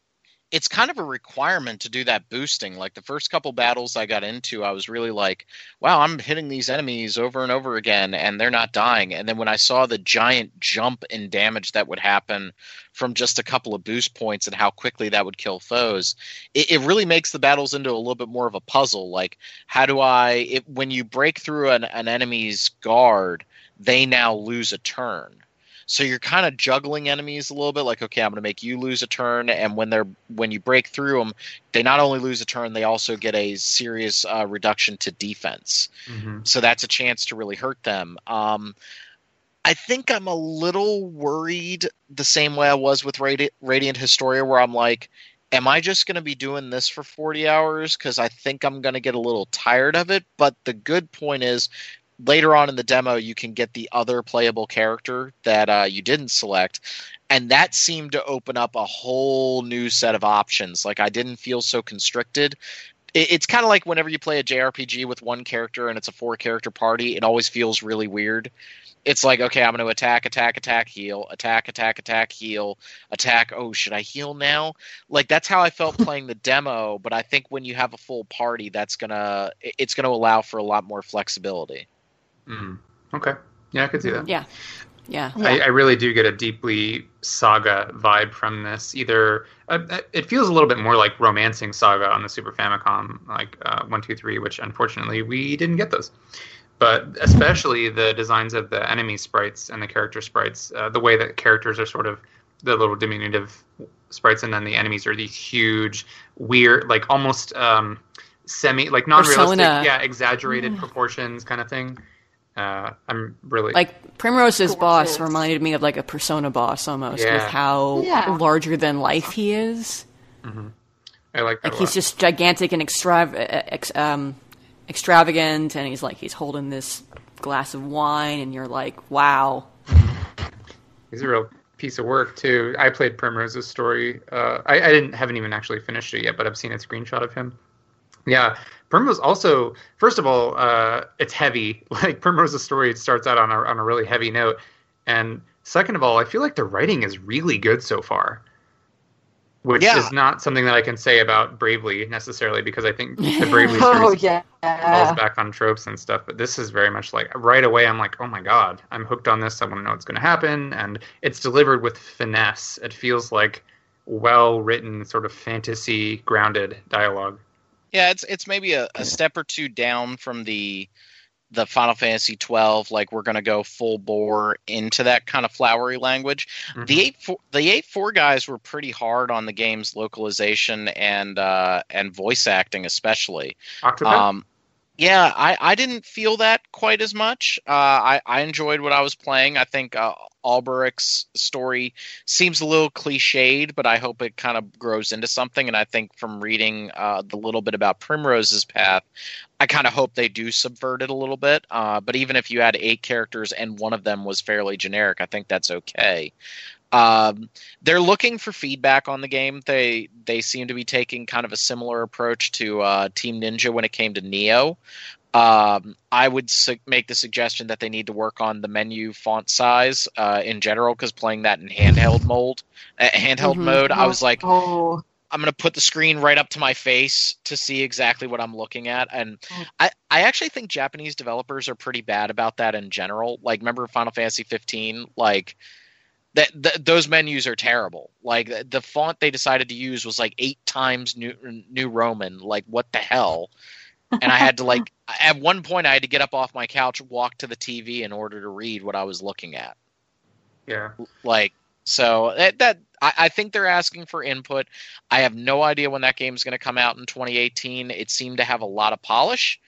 it's kind of a requirement to do that boosting. Like the first couple battles I got into, I was really like, wow, I'm hitting these enemies over and over again and they're not dying. And then when I saw the giant jump in damage that would happen from just a couple of boost points and how quickly that would kill foes, it, it really makes the battles into a little bit more of a puzzle. Like, how do I it, when you break through an, an enemy's guard, they now lose a turn. So you're kind of juggling enemies a little bit, like okay, I'm going to make you lose a turn, and when they're when you break through them, they not only lose a turn, they also get a serious uh, reduction to defense. So that's a chance to really hurt them. Um, I think I'm a little worried the same way I was with Radi- Radiant Historia, where I'm like, am I just going to be doing this for 40 hours? Because I think I'm going to get a little tired of it. But the good point is, later on in the demo, you can get the other playable character that uh, you didn't select. And that seemed to open up a whole new set of options. Like, I didn't feel so constricted it- it's kind of like whenever you play a JRPG with one character and it's a four character party, it always feels really weird. it's like okay, I'm going to attack, attack, attack, heal, attack, attack, attack, heal, attack. Oh, should I heal now? Like that's how I felt playing the demo. But I think when you have a full party, that's gonna it's going to allow for a lot more flexibility. Mm. Okay, yeah, I could see that. Yeah. Yeah. I, I, really do get a deeply saga vibe from this. Either uh, uh, it feels a little bit more like romancing saga on the Super Famicom, like uh, one, two, three, which unfortunately we didn't get those. But especially the designs of the enemy sprites and the character sprites, uh, the way that characters are sort of the little diminutive sprites, and then the enemies are these huge, weird, like almost um, semi, like non-realistic, Persona. yeah, exaggerated mm. proportions kind of thing. Uh, I'm really like Primrose's boss reminded me of like a Persona boss almost, yeah. with how yeah. larger than life he is. Mm-hmm. I like like he's just gigantic and extrav- ex- um, extravagant, and he's like he's holding this glass of wine, and you're like, wow. He's a real piece of work too. I played Primrose's story. Uh, I, I didn't haven't even actually finished it yet, but I've seen a screenshot of him. Yeah, Primrose also, first of all, uh, it's heavy. Like Primrose's story, it starts out on a on a really heavy note, and second of all, I feel like the writing is really good so far, which yeah. is not something that I can say about Bravely necessarily because I think the Bravely oh, yeah. falls back on tropes and stuff. But this is very much like right away. I'm like, oh my god, I'm hooked on this. I want to know what's going to happen, and it's delivered with finesse. It feels like well written, sort of fantasy grounded dialogue. Yeah, it's it's maybe a, a step or two down from the the Final Fantasy twelve. Like we're gonna go full bore into that kind of flowery language. Mm-hmm. The eight four, the eight four guys were pretty hard on the game's localization and uh, and voice acting, especially. Octopath? Um, yeah, I, I didn't feel that quite as much. Uh, I, I enjoyed what I was playing. I think uh, Alberic's story seems a little cliched, but I hope it kind of grows into something. And I think from reading uh, the little bit about Primrose's path, I kind of hope they do subvert it a little bit. Uh, but even if you had eight characters and one of them was fairly generic, I think that's okay. Um, they're looking for feedback on the game. They they seem to be taking kind of a similar approach to uh, Team Ninja when it came to Nioh. Um, I would su- make the suggestion that they need to work on the menu font size uh, in general because playing that in handheld mode, uh, handheld mm-hmm. mode, I was like, oh. I'm going to put the screen right up to my face to see exactly what I'm looking at. And oh. I, I actually think Japanese developers are pretty bad about that in general. Like, remember Final Fantasy 15? Like, that those menus are terrible. Like the font they decided to use was like eight times new new Roman. Like what the hell? And I had to like at one point I had to get up off my couch, walk to the TV in order to read what I was looking at. Yeah. Like so that, that I, I think they're asking for input. I have no idea when that game's going to come out in 2018. It seemed to have a lot of polish,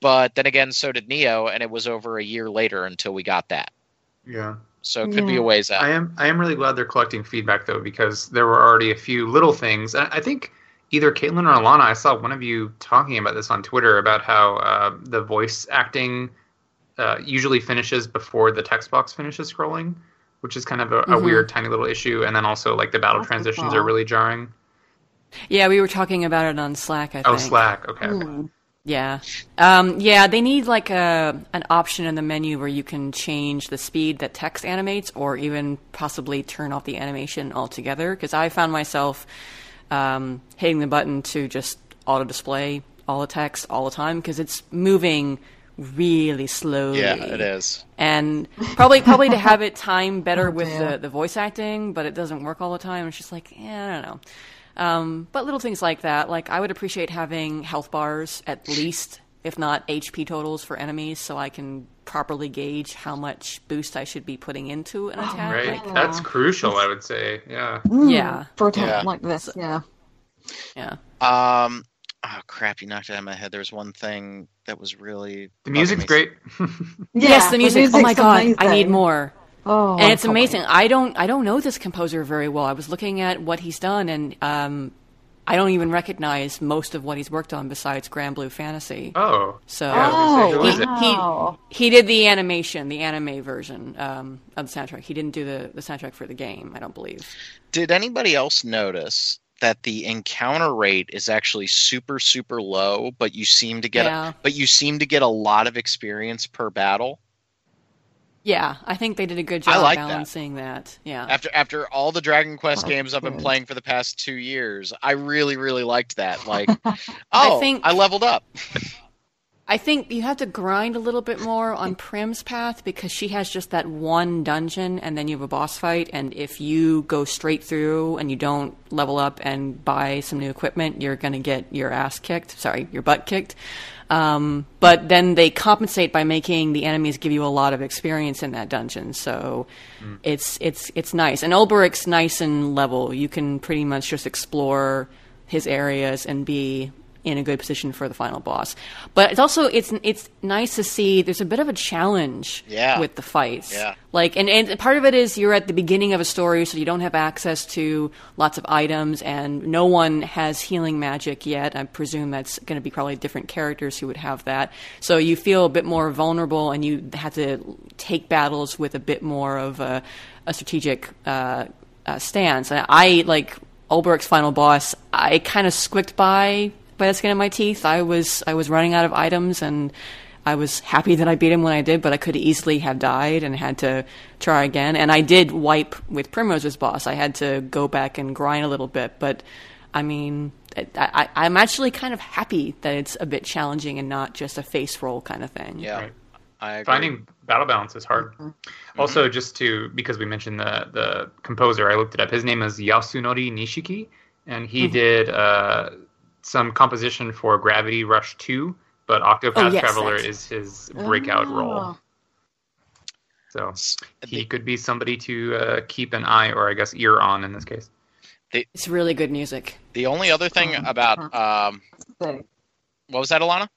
but then again, so did Nioh, and it was over a year later until we got that. Yeah so it could yeah. be a ways out. I am I am really glad they're collecting feedback though because there were already a few little things. I think either Caitlin or Alana, I saw one of you talking about this on Twitter about how uh, the voice acting uh, usually finishes before the text box finishes scrolling, which is kind of a, mm-hmm. a weird tiny little issue. And then also like the battle That's transitions are really jarring. Yeah, we were talking about it on Slack. I oh, think. Slack. Okay. okay. Yeah. Um, yeah, they need like a an option in the menu where you can change the speed that text animates or even possibly turn off the animation altogether because I found myself um, hitting the button to just auto display all the text all the time because it's moving really slowly. Yeah, it is. And probably probably to have it time better oh, with the, the voice acting, but it doesn't work all the time. It's just like, yeah, I don't know. Um, but little things like that, like I would appreciate having health bars at least, if not HP totals for enemies, so I can properly gauge how much boost I should be putting into an oh, attack. Right, like, that's crucial. I would say, yeah, mm, yeah, for a time yeah. like this, yeah, yeah. Um, oh crap! You knocked it out of my head. There's one thing that was really the music's great. yeah, yes, the music. The oh my god, amazing. I need more. Oh, and it's amazing. I don't I don't know this composer very well. I was looking at what he's done, and um, I don't even recognize most of what he's worked on besides Granblue Fantasy. Oh, so oh, he, he, he did the animation, the anime version um, of the soundtrack. He didn't do the the soundtrack for the game. I don't believe. Did anybody else notice that the encounter rate is actually super super low, but you seem to get yeah. a, but you seem to get a lot of experience per battle? Yeah, I think they did a good I job like balancing that. Yeah. After after all the Dragon Quest That's games I've been good. playing for the past two years, I really really liked that. Like, oh, I think- I leveled up. I think you have to grind a little bit more on Prim's path because she has just that one dungeon and then you have a boss fight. And if you go straight through and you don't level up and buy some new equipment, you're going to get your ass kicked. Sorry, your butt kicked. Um, but then they compensate by making the enemies give you a lot of experience in that dungeon. So it's it's it's nice. And Ulbricht's nice and level. You can pretty much just explore his areas and be in a good position for the final boss. But it's also it's it's nice to see there's a bit of a challenge Yeah. with the fights. Yeah. Like and, and part of it is you're at the beginning of a story so you don't have access to lots of items and no one has healing magic yet. I presume that's going to be probably different characters who would have that. So you feel a bit more vulnerable and you have to take battles with a bit more of a, a strategic uh, uh, stance. And I like Ulbricht's final boss. I kind of squicked by by the skin of my teeth. I was I was running out of items and I was happy that I beat him when I did, but I could easily have died and had to try again. And I did wipe with Primrose's boss. I had to go back and grind a little bit, but I mean, I, I, I'm actually kind of happy that it's a bit challenging and not just a face roll kind of thing. Yeah, Right. I agree. Finding battle balance is hard. Also, just to because we mentioned the the composer, I looked it up. His name is Yasunori Nishiki, and he did uh, some composition for Gravity Rush Two. But Octopath Oh, yes, Traveler that's- is his breakout Oh. role. So he could be somebody to uh, keep an eye, or I guess ear on in this case. It's really good music. The only other thing about um, what was that, Alana?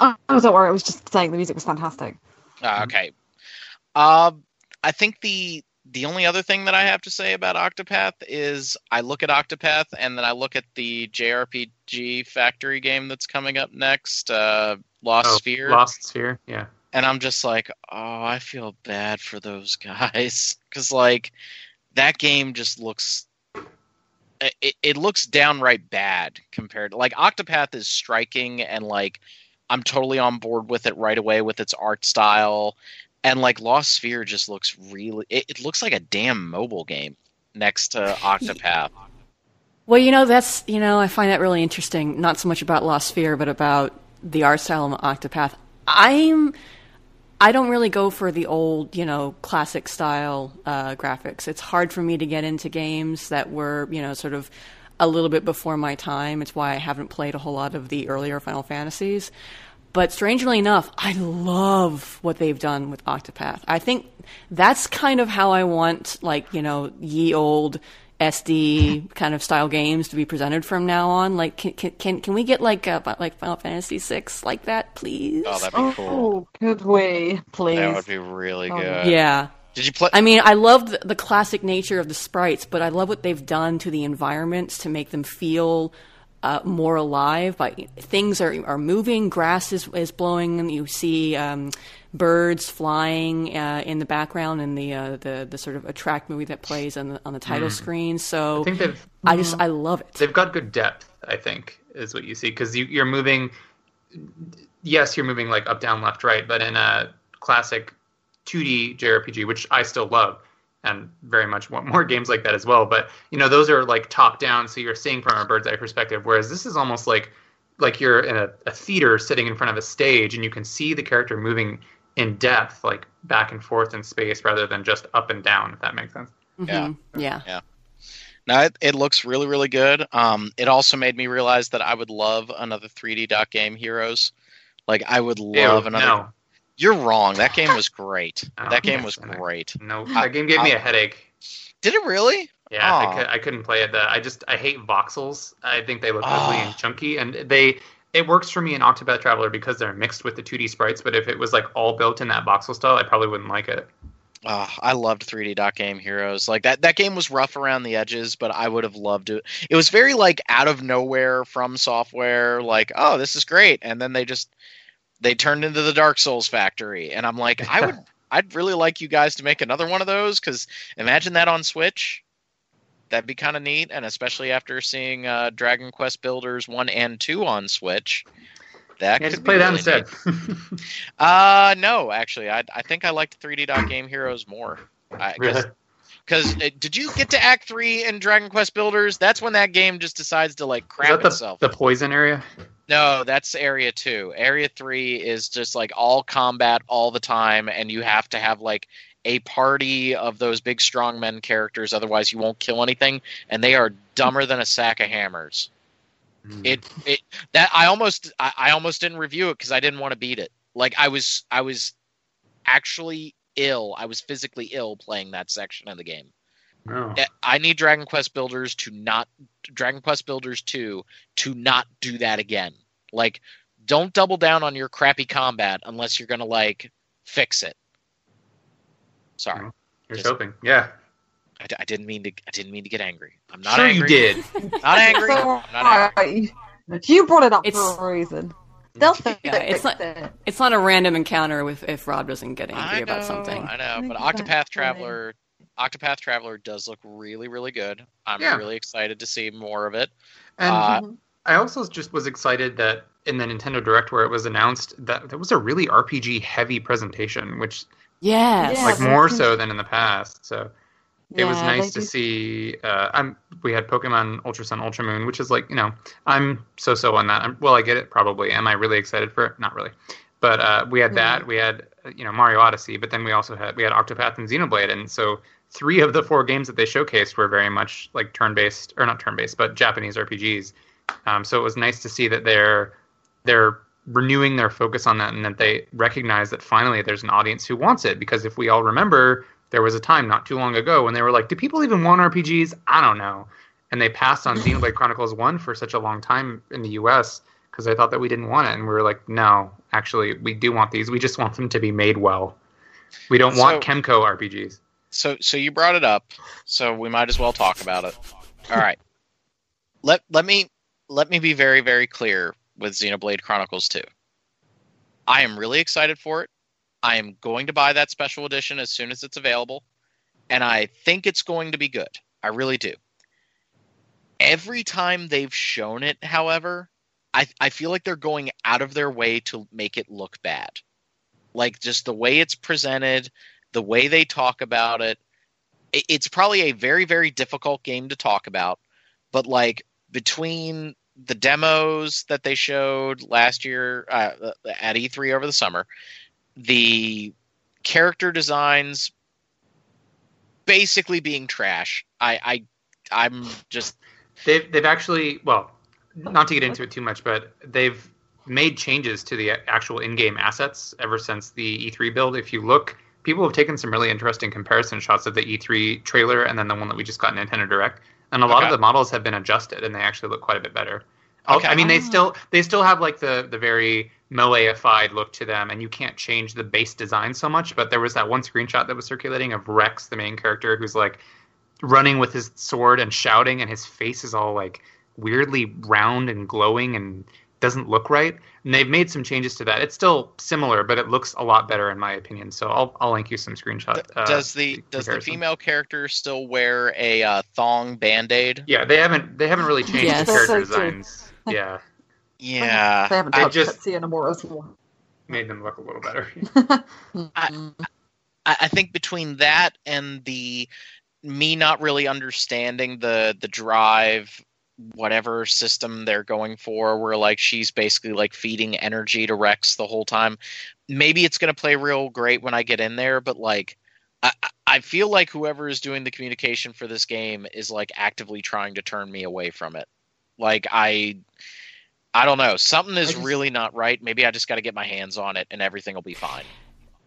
Oh, don't worry. I was just saying the music was fantastic. Uh, okay. Um, I think the the only other thing that I have to say about Octopath is I look at Octopath and then I look at the JRPG Factory game that's coming up next, uh, Lost Oh, Sphear, Lost Sphear, yeah. and I'm just like, oh, I feel bad for those guys because like that game just looks. It, it looks downright bad compared like Octopath is striking and like I'm totally on board with it right away with its art style and like Lost Sphear just looks really it, it looks like a damn mobile game next to Octopath. Well, you know, that's, you know, I find that really interesting. Not so much about Lost Sphear, but about the art style of Octopath. I'm, I don't really go for the old, you know, classic style uh, graphics. It's hard for me to get into games that were, you know, sort of a little bit before my time. It's why I haven't played a whole lot of the earlier Final Fantasies. But strangely enough, I love what they've done with Octopath. I think that's kind of how I want, like, you know, ye old SD kind of style games to be presented from now on. Like, can can can, can we get like uh, like Final Fantasy VI like that, please? Oh, that'd be cool. Oh, could we please? That would be really Oh, good. yeah. Did you play? I mean, I love the, the classic nature of the sprites, but I love what they've done to the environments to make them feel uh, more alive. But things are are moving, grass is is blowing, and you see um, birds flying uh, in the background in the uh, the the sort of attract movie that plays on the on the title screen. So I think they've I just I love it. they've got good depth. I think is what you see because you, you're moving. Yes, you're moving like up, down, left, right, but in a classic 2D JRPG, which I still love and very much want more games like that as well. But you know, those are like top down, so you're seeing from a bird's eye perspective. Whereas this is almost like like you're in a, a theater sitting in front of a stage, and you can see the character moving in depth, like back and forth in space, rather than just up and down. If that makes sense. Yeah. Mhm. yeah. No, it, it looks really, really good. Um, it also made me realize that I would love another 3D dot game Heroes. Like I would love Ew, another. no, You're wrong. That game was great. Oh, that game was great. no, I- that game gave me a headache. Did it really? Yeah, I, could, I couldn't play it. The, I just I hate voxels. I think they look ugly and chunky, and they it works for me in Octopath Traveler because they're mixed with the 2D sprites. But if it was like all built in that voxel style, I probably wouldn't like it. Oh, I loved 3D dot game Heroes. Like that. That game was rough around the edges, but I would have loved it. It was very like out of nowhere FromSoftware. Like, oh, this is great, and then they just they turned into the Dark Souls factory, and I'm like, I would. I'd really like you guys to make another one of those because imagine that on Switch. That'd be kind of neat, and especially after seeing uh, Dragon Quest Builders one and two on Switch. That Yeah, could just play that instead. Uh, no, actually, I I think I liked 3D Dot Game Heroes more. I, really? Because did you get to Act Three in Dragon Quest Builders? That's when that game just decides to like Is crap that itself. the, the poison area? No, that's Area Two. Area Three is just like all combat all the time, and you have to have like a party of those big strongmen characters, otherwise you won't kill anything, and they are dumber than a sack of hammers. Mm. It it that I almost I, I almost didn't review it because I didn't want to beat it. Like I was I was actually ill. I was physically ill playing that section of the game. No. I need Dragon Quest Builders to not Dragon Quest Builders 2 to not do that again. Like don't double down on your crappy combat unless you're going to like fix it. Sorry. You're just- hoping. Yeah. I didn't mean to I didn't mean to get angry. I'm not sure angry. you did. Not angry. So, I'm not angry. You brought it up It's- for a reason. Mm-hmm. They'll fix Yeah, it's not- it. It's not a random encounter if, if Rob doesn't get angry know, about something. I know, but Octopath Traveler Octopath Traveler does look really, really good. I'm Yeah. really excited to see more of it. And Uh. I also just was excited that in the Nintendo Direct where it was announced that there was a really RPG heavy presentation, which Yes. Yeah, like but- more so than in the past. So it was nice to do- see. Uh, I'm we had Pokemon Ultra Sun Ultra Moon, which is like you know I'm so so on that. I'm, well, I get it probably. Am I really excited for it? Not really. But uh, we had that. We had uh, you know Mario Odyssey, but then we also had we had Octopath and Xenoblade, and so three of the four games that they showcased were very much like turn based or not turn based, but Japanese RPGs. Um, so it was nice to see that they're they're renewing their focus on that and that they recognize that finally there's an audience who wants it. Because if we all remember there was a time not too long ago when they were like do people even want rpgs i don't know. And they passed on xenoblade chronicles 1 for such a long time in the us because they thought that we didn't want it. And we were like no actually we do want these. We just want them to be made well. We don't want So- Kemco rpgs So so you brought it up, so we might as well talk about it. All right. Let let me let me be very very clear with Xenoblade Chronicles 2. I am really excited for it. I am going to buy that special edition as soon as it's available, and I think it's going to be good. I really do. Every time they've shown it, however, I I feel like they're going out of their way to make it look bad. Like just the way it's presented, the way they talk about it, it- it's probably a very very difficult game to talk about but like between the demos that they showed last year uh, at E3 over the summer the character designs basically being trash i i i'm just They've they've actually well, not to get into it too much, but they've made changes to the actual in-game assets ever since the E3 build. If you look, people have taken some really interesting comparison shots of the E3 trailer and then the one that we just got in Nintendo Direct, and a lot Okay. of the models have been adjusted and they actually look quite a bit better. Okay. I mean, they Ah. still they still have like the the very moeified look to them, and you can't change the base design so much. But there was that one screenshot that was circulating of Rex, the main character, who's like running with his sword and shouting, and his face is all like weirdly round and glowing and doesn't look right. And they've made some changes to that. It's still similar, but it looks a lot better in my opinion. So I'll I'll link you some screenshots. uh, does the does the female character still wear a uh, thong band-aid Yeah, they haven't they haven't really changed Yes. the character That's so true. designs. Yeah, yeah They haven't I touched just- Tetsuya Nomura as well. made them look a little better. I, I think between that and the me not really understanding the the drive whatever system they're going for where like she's basically like feeding energy to Rex the whole time. Maybe it's going to play real great when I get in there but like I, I feel like whoever is doing the communication for this game is like actively trying to turn me away from it. Like I I don't know. Something is just- really not right. Maybe I just got to get my hands on it and everything will be fine.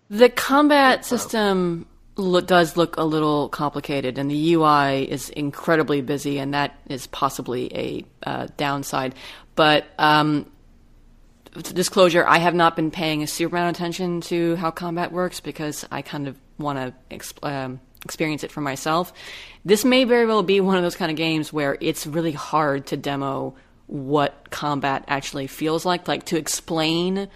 The combat system lo- does look a little complicated, and the UI is incredibly busy, and that is possibly a uh, downside. But um, disclosure, I have not been paying a super amount of attention to how combat works because I kind of want to exp- um, experience it for myself. This may very well be one of those kind of games where it's really hard to demo what combat actually feels like, like to explain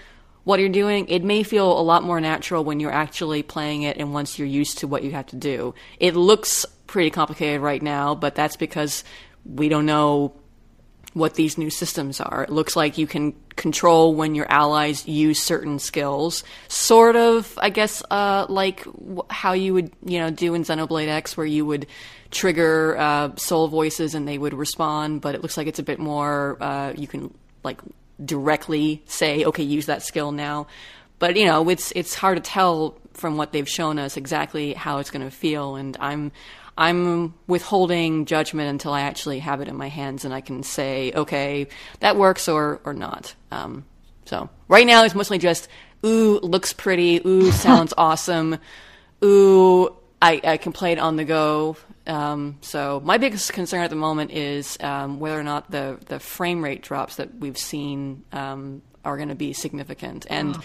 what you're doing. It may feel a lot more natural when you're actually playing it and once you're used to what you have to do. It looks pretty complicated right now, but that's because we don't know what these new systems are. It looks like you can control when your allies use certain skills, sort of, I guess, uh, like how you would, you know, do in Xenoblade X, where you would trigger uh, soul voices and they would respond. But it looks like it's a bit more. Uh, you can like directly say, "Okay, use that skill now." But you know, it's it's hard to tell from what they've shown us exactly how it's going to feel, and I'm I'm withholding judgment until I actually have it in my hands and I can say, okay, that works or or not. Um, so right now it's mostly just, ooh, looks pretty, ooh, sounds awesome, ooh, I, I can play it on the go. Um, so my biggest concern at the moment is um, whether or not the the frame rate drops that we've seen um, are going to be significant, and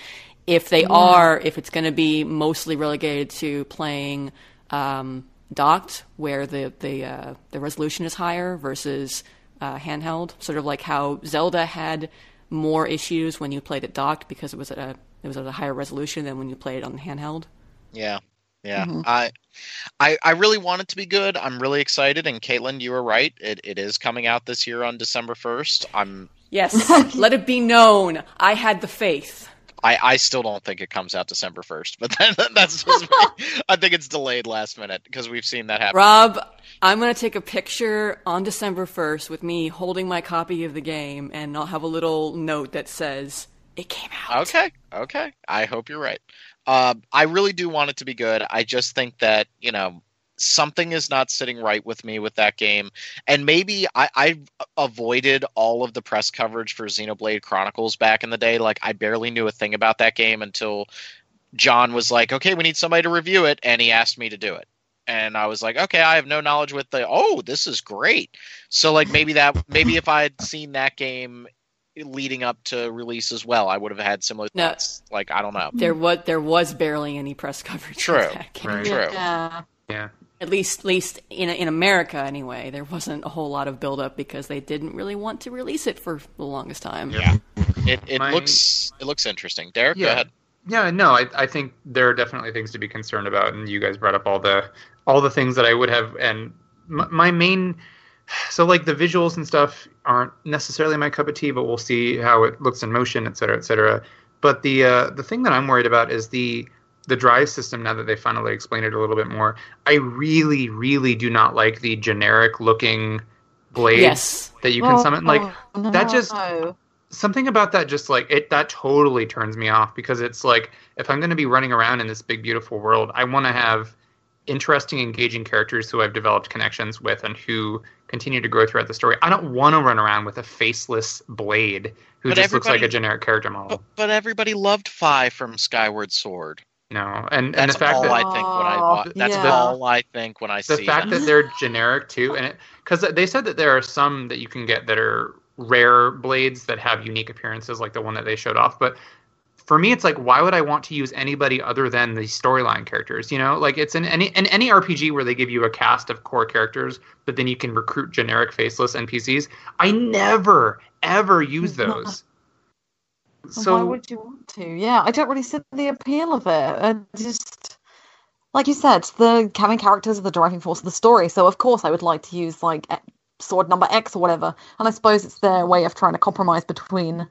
if they are, if it's going to be mostly relegated to playing um, docked, where the the uh, the resolution is higher versus uh, handheld, sort of like how Zelda had more issues when you played it docked because it was at a it was at a higher resolution than when you played it on handheld. Yeah. Yeah. Mhm. I I I really want it to be good. I'm really excited and Caitlin, you were right. It it is coming out this year on December 1st. I'm Yes, let it be known. I had the faith. I, I still don't think it comes out December 1st, but then, that's just me. I think it's delayed last minute because we've seen that happen. Rob, I'm going to take a picture on December 1st with me holding my copy of the game, and I'll have a little note that says, It came out. Okay, okay. I hope you're right. Um, I really do want it to be good. I just think that you know something is not sitting right with me with that game, and maybe I, I avoided all of the press coverage for Xenoblade Chronicles back in the day. Like I barely knew a thing about that game until John was like, "Okay, we need somebody to review it," and he asked me to do it. And I was like, okay, I have no knowledge with the. Oh, this is great. So like maybe that maybe if I had seen that game leading up to release as well, I would have had similar No. thoughts. Like I don't know. There was there was barely any press coverage. of True. that game. Right. True. Yeah. Yeah. At least, at least in in America, anyway, there wasn't a whole lot of buildup because they didn't really want to release it for the longest time. Yeah. It it My- looks it looks interesting. Derek, go Yeah. ahead. Yeah, no, I, I think there are definitely things to be concerned about, and you guys brought up all the all the things that I would have. And my, my main, so like the visuals and stuff aren't necessarily my cup of tea, but we'll see how it looks in motion, et cetera, et cetera. But the uh, the thing that I'm worried about is the the drive system. Now that they finally explained it a little bit more, I really, really do not like the generic looking blades Yes. that you can summon. Like Oh, no. that just- something about that just like it that totally turns me off because it's like if i'm going to be running around in this big beautiful world i want to have interesting engaging characters who i've developed connections with and who continue to grow throughout the story i don't want to run around with a faceless blade who But just looks like a generic character model But, but everybody loved Fi from Skyward Sword. no and and That's the fact all that I think when I that's yeah. all I think when I the see fact that. that they're generic too and because they said that there are some that you can get that are rare blades that have unique appearances like the one that they showed off but for me it's like why would i want to use anybody other than the storyline characters you know like it's in any in any rpg where they give you a cast of core characters but then you can recruit generic faceless npcs i never ever use those So why would you want to? Yeah, I don't really see the appeal of it. I just, like you said, the having characters are the driving force of the story. So of course I would like to use like sword number X or whatever. And I suppose it's their way of trying to compromise between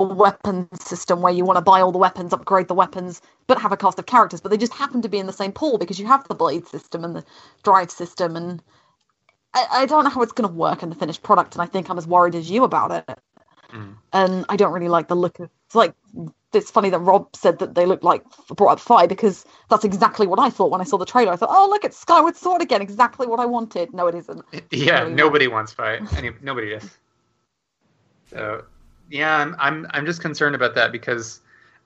weapon system where you want to buy all the weapons, upgrade the weapons, but have a cast of characters. But they just happen to be in the same pool because you have the blade system and the drive system and. I, I don't know how it's going to work in the finished product, and I think I'm as worried as you about it Mm. and I don't really like the look of. It's like it's funny that Rob said that they look like brought up Fi because that's exactly what I thought when I saw the trailer. I thought, oh look, it's Skyward Sword again, exactly what I wanted. No, it isn't. yeah really nobody wants Fi. any nobody does so yeah I'm, I'm i'm just concerned about that because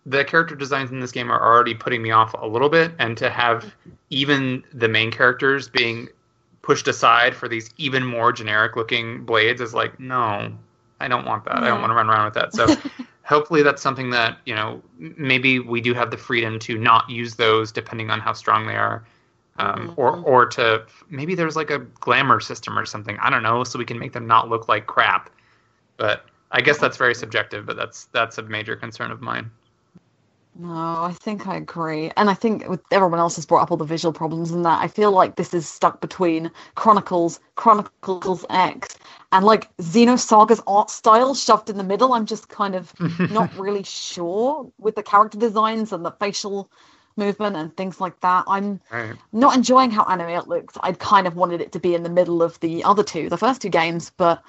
the character designs in this game are already putting me off a little bit and to have even the main characters being pushed aside for these even more generic looking blades is like no i don't want that. I don't want to run around with that. So hopefully that's something that you know maybe we do have the freedom to not use those depending on how strong they are um, or Mhm. or to maybe there's like a glamour system or something. I don't know so we can make them not look like crap. But i guess that's very subjective but that's that's a major concern of mine No, I think I agree. And I think with everyone else has brought up all the visual problems and that, I feel like this is stuck between Chronicles, Chronicles X, and like Xenosaga's art style shoved in the middle. I'm just kind of not really sure with the character designs and the facial movement and things like that. I'm Right. not enjoying how anime it looks. I'd kind of wanted it to be in the middle of the other two, the first two games, but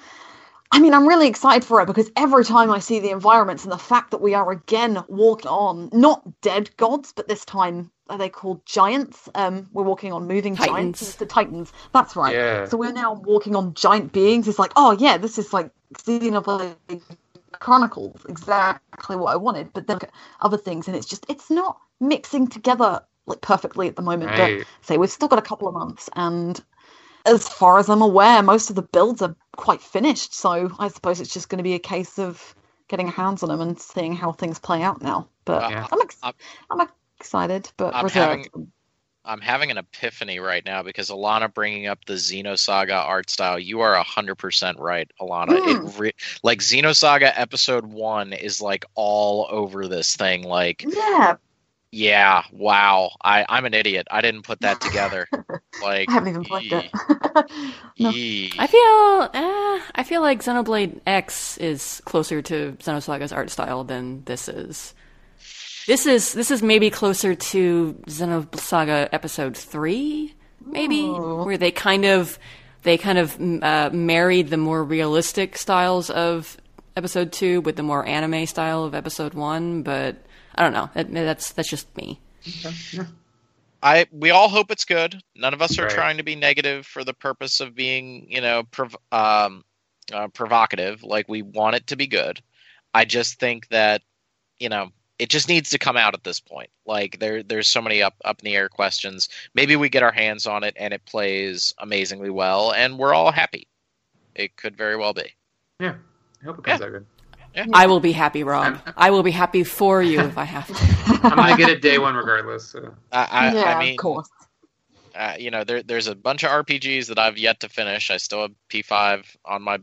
I mean, I'm really excited for it because every time I see the environments and the fact that we are again walking on not dead gods, but this time are they called giants? Um, we're walking on moving Titans. giants, the titans. That's right. Yeah. So we're now walking on giant beings. It's like, oh yeah, this is like Xenoblade Chronicles, exactly what I wanted. But then look at other things, and it's just it's not mixing together like perfectly at the moment. Right. But say we've still got a couple of months, and as far as I'm aware, most of the builds are quite finished. So I suppose it's just going to be a case of getting hands on them and seeing how things play out now. But Yeah. I'm, ex- I'm- I'm excited, but I'm reserved. I'm having an epiphany right now because Alana bringing up the Xenosaga art style. You are hundred percent right, Alana. It mm. re- like Xenosaga episode one is like all over this thing. Like, Yeah, yeah, wow. I I'm an idiot. I didn't put that together. Like, I haven't even played it. No. I feel, eh, I feel like Xenoblade X is closer to Xenosaga's art style than this is. This is this is maybe closer to Xenosaga Episode Three, maybe, Ooh. where they kind of they kind of uh, married the more realistic styles of Episode Two with the more anime style of Episode One. But I don't know. That, that's that's just me. I we all hope it's good. None of us are Right. trying to be negative for the purpose of being, you know, prov- um, uh, provocative. Like we want it to be good. I just think that, you know, it just needs to come out at this point. Like there, there's so many up up in the air questions. Maybe we get our hands on it and it plays amazingly well, and we're all happy. It could very well be. Yeah. I hope it comes out good. I will be happy, Rob. I will be happy for you if I have to. I'm gonna get it day one regardless. So. I, I, yeah, I mean, of course. uh, you know, there, there's a bunch of RPGs that I've yet to finish. I still have P5 on my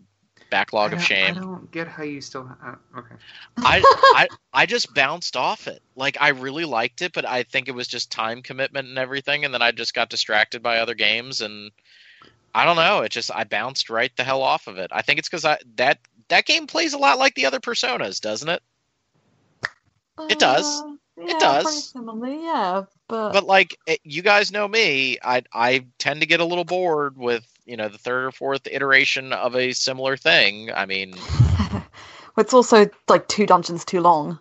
backlog of shame. I don't get how you still. Uh, okay. I, I I just bounced off it. Like I really liked it, but I think it was just time commitment and everything, and then I just got distracted by other games, and I don't know. It just I bounced right the hell off of it. I think it's because I that that game plays a lot like the other Personas, doesn't it? It does. Uh, It does. Yeah. But, But like it, you guys know me, I I tend to get a little bored with you know the third or fourth iteration of a similar thing. I mean, it's also like two dungeons too long.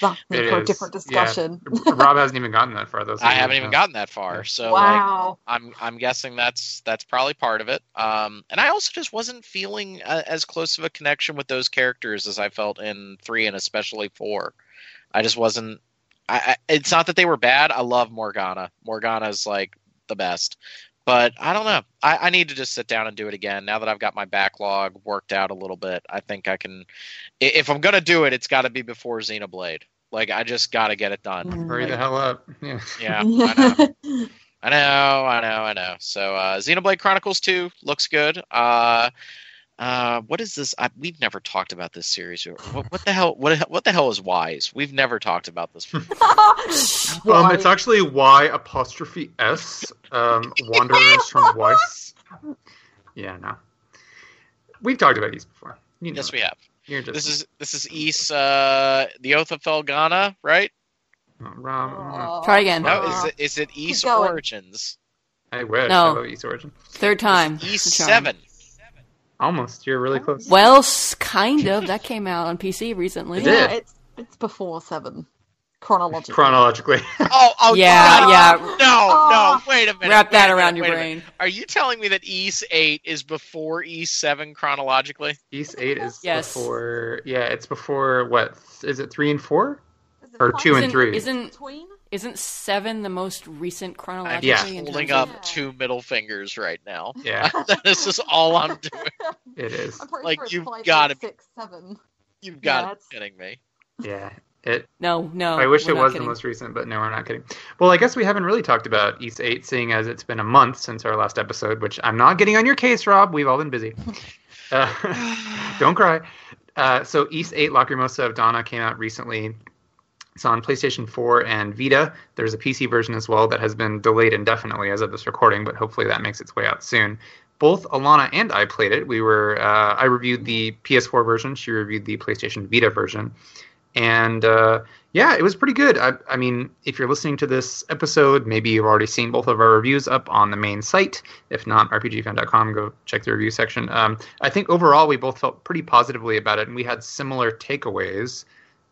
That's It for a is, different yeah. discussion. Rob hasn't even gotten that far though. so I haven't doesn't even know. gotten that far. Yeah. So like, wow. I'm I'm guessing that's that's probably part of it. Um, and I also just wasn't feeling a, as close of a connection with those characters as I felt in three and especially four. I just wasn't. I, I it's not that they were bad. I love Morgana. Morgana's like the best. But I don't know. I, I need to just sit down and do it again. Now that I've got my backlog worked out a little bit, I think I can. If I'm gonna do it, it's got to be before Xenoblade. Like I just got to get it done. Hurry the hell up. Yeah. yeah, I know. I know, I know, I know. So, uh, Xenoblade Chronicles 2 looks good. Uh, uh, what is this? I, we've never talked about this series. What, what the hell? What, what the hell is Wise? We've never talked about this. before. Um, it's actually Y apostrophe S. Um, Wanderers from Wise. Yeah, no. We've talked about these before. You know yes, it. we have. You're just This is this is Ys, uh, the Oath of Felghana, right? Rom- Try again. No, is it is it Ys going. Origins? I wish. No. Ys Origin. Third time. Ys Seven. Almost. You're really close. Well, kind of. That came out on PC recently. It yeah, did. it's it's before seven chronologically. Chronologically. Oh, oh, Yeah, God. yeah. No, no. Oh. Wait a minute. Wrap that wait around minute, your wait a minute. brain. Are you telling me that Ys Eight is before Ys Seven chronologically? Ys 8 is Yes. before. Yeah, it's before what? Is it 3 and 4? Or two and Isn't, three. isn't between? Isn't seven the most recent I'm chronologically? Yeah. in holding up of- two middle fingers right now. Yeah, this is all I'm doing. it is. I'm pretty Like, sure you've gotta six, seven. You've got Yeah, to it's- be kidding me. Yeah. It. No, no. I wish it was kidding. the most recent, but no, we're not kidding. Well, I guess we haven't really talked about Ys 8, seeing as it's been a month since our last episode, which I'm not getting on your case, Rob. We've all been busy. Uh, don't cry. Uh, so, Ys 8 Lacrimosa of Dana came out recently. It's on PlayStation 4 and Vita. There's a PC version as well that has been delayed indefinitely as of this recording, but hopefully that makes its way out soon. Both Alana and I played it. We were uh, I reviewed the PS4 version. She reviewed the PlayStation Vita version, and uh, yeah, it was pretty good. I, I, mean, if you're listening to this episode, maybe you've already seen both of our reviews up on the main site. If not, rpgfan.com, go check the review section. Um, I think overall we both felt pretty positively about it, and we had similar takeaways.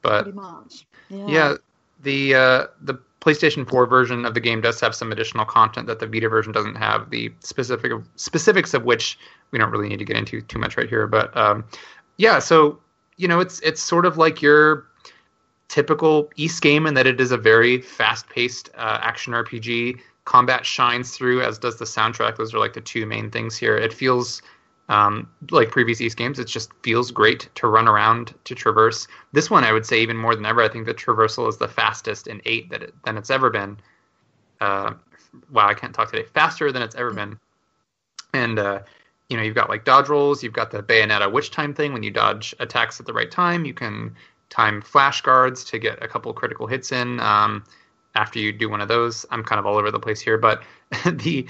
But Pretty much. Yeah. yeah, the uh, the PlayStation 4 version of the game does have some additional content that the Vita version doesn't have. The specific specifics of which we don't really need to get into too much right here. But um, yeah, so you know, it's it's sort of like your typical Ys game in that it is a very fast-paced uh, action RPG. Combat shines through, as does the soundtrack. Those are like the two main things here. It feels um, like previous Ys games, it just feels great to run around to traverse. This one, I would say, even more than ever, I think the traversal is the fastest in eight that it, than it's ever been. Uh, wow, I can't talk today. Faster than it's ever been. And uh, you know, you've got like dodge rolls. You've got the Bayonetta witch time thing. When you dodge attacks at the right time, you can time flash guards to get a couple critical hits in. Um, after you do one of those, I'm kind of all over the place here, but the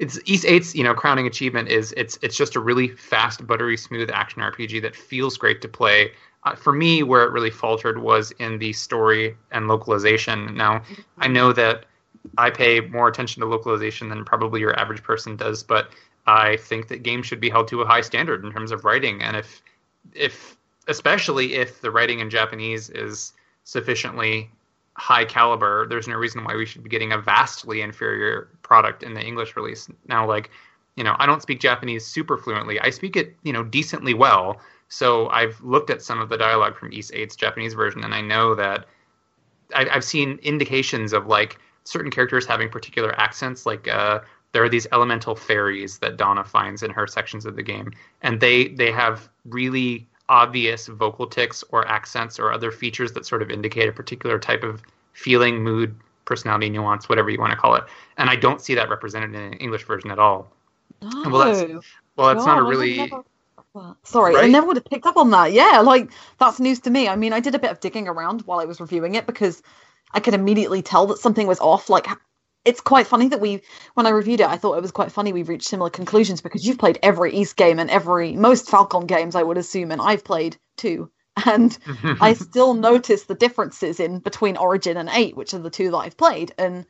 it's Ys 8's you know crowning achievement is it's it's just a really fast, buttery smooth action RPG that feels great to play. Uh, for me, where it really faltered was in the story and localization. Now, I know that I pay more attention to localization than probably your average person does, but I think that games should be held to a high standard in terms of writing, and if if especially if the writing in Japanese is sufficiently high caliber, there's no reason why we should be getting a vastly inferior product in the English release. Now, like, you know, I don't speak Japanese super fluently. I speak it, you know, decently well. So I've looked at some of the dialogue from Ys 8's Japanese version, and I know that I, have seen indications of like certain characters having particular accents. Like uh, there are these elemental fairies that Dana finds in her sections of the game, and they they have really obvious vocal ticks or accents or other features that sort of indicate a particular type of feeling, mood, personality, nuance, whatever you want to call it. And I don't see that represented in an English version at all. No. Well, that's oh, well, that's not a really. Never... Sorry, Right? I never would have picked up on that. Yeah, like that's news to me. I mean, I did a bit of digging around while I was reviewing it because I could immediately tell that something was off. Like, it's quite funny that we, when I reviewed it, I thought it was quite funny We've reached similar conclusions because you've played every Ys game and every most Falcom games, I would assume, and I've played two. And I still notice the differences in between Origin and Eight, which are the two that I've played, and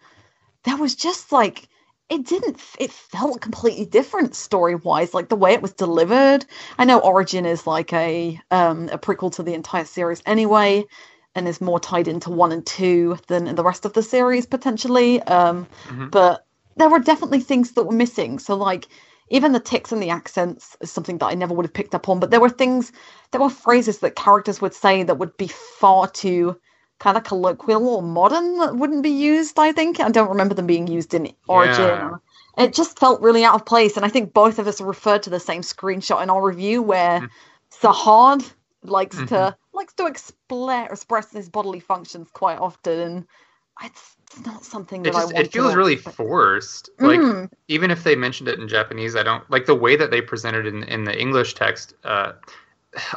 there was just like it didn't. It felt completely different story wise, like the way it was delivered. I know Origin is like a um, a prequel to the entire series anyway, and is more tied into one and two than in the rest of the series potentially. Um, Mhm. But there were definitely things that were missing. So like even the ticks and the accents is something that I never would have picked up on. But there were things, there were phrases that characters would say that would be far too kind of colloquial or modern that wouldn't be used. I think I don't remember them being used in Origin. Yeah. It just felt really out of place, and I think both of us referred to the same screenshot in our review where Mm. Sahad likes to Mhm. Likes to expla- express his bodily functions quite often, and it's, it's not something that It I just want it feels to really forced. Like Mm. even if they mentioned it in Japanese, I don't like the way that they presented it in in the English text. Uh,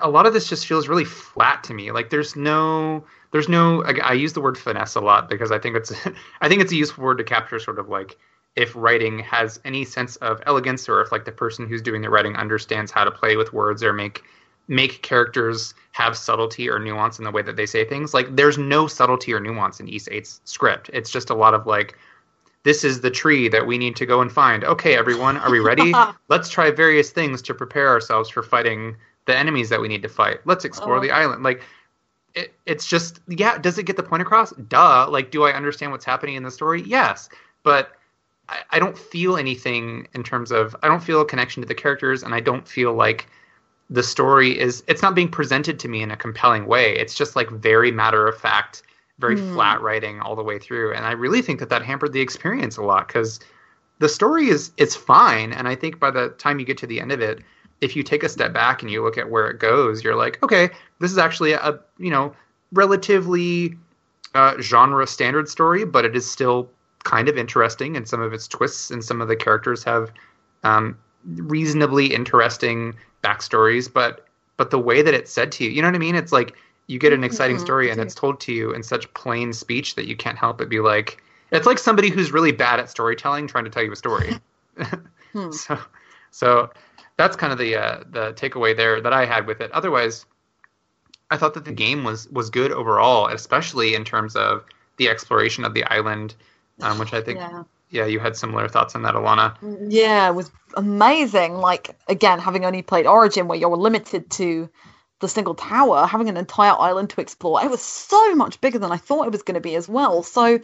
a lot of this just feels really flat to me. Like there's no there's no I, I use the word finesse a lot because I think it's I think it's a useful word to capture sort of like if writing has any sense of elegance or if like the person who's doing the writing understands how to play with words or make make characters have subtlety or nuance in the way that they say things. Like there's no subtlety or nuance in Ys 8's script. It's just a lot of like this is the tree that we need to go and find. Okay, everyone, are we ready? Let's try various things to prepare ourselves for fighting the enemies that we need to fight. Let's explore Oh. the island. Like it, it's just yeah, does it get the point across? Duh. Like do I understand what's happening in the story? Yes. But I, I don't feel anything in terms of I don't feel a connection to the characters and I don't feel like the story is it's not being presented to me in a compelling way. It's just like very matter of fact, very Hmm. flat writing all the way through, and I really think that that hampered the experience a lot because the story is it's fine, and I think by the time you get to the end of it, if you take a step back and you look at where it goes, you're like, okay, this is actually a you know relatively uh, genre standard story, but it is still kind of interesting, and some of its twists and some of the characters have um, reasonably interesting backstories. But but the way that it's said to you, you know what I mean? It's like you get an exciting Mhm, story and it's told to you in such plain speech that you can't help but be like it's like somebody who's really bad at storytelling trying to tell you a story Hmm. so so that's kind of the uh, the takeaway there that I had with it. Otherwise, I thought that the game was was good overall, especially in terms of the exploration of the island, um, which I think yeah. Yeah. you had similar thoughts on that, Alana. Yeah, it was amazing. Like again, having only played Origin, where you're limited to the single tower, having an entire island to explore, it was so much bigger than I thought it was going to be as well. So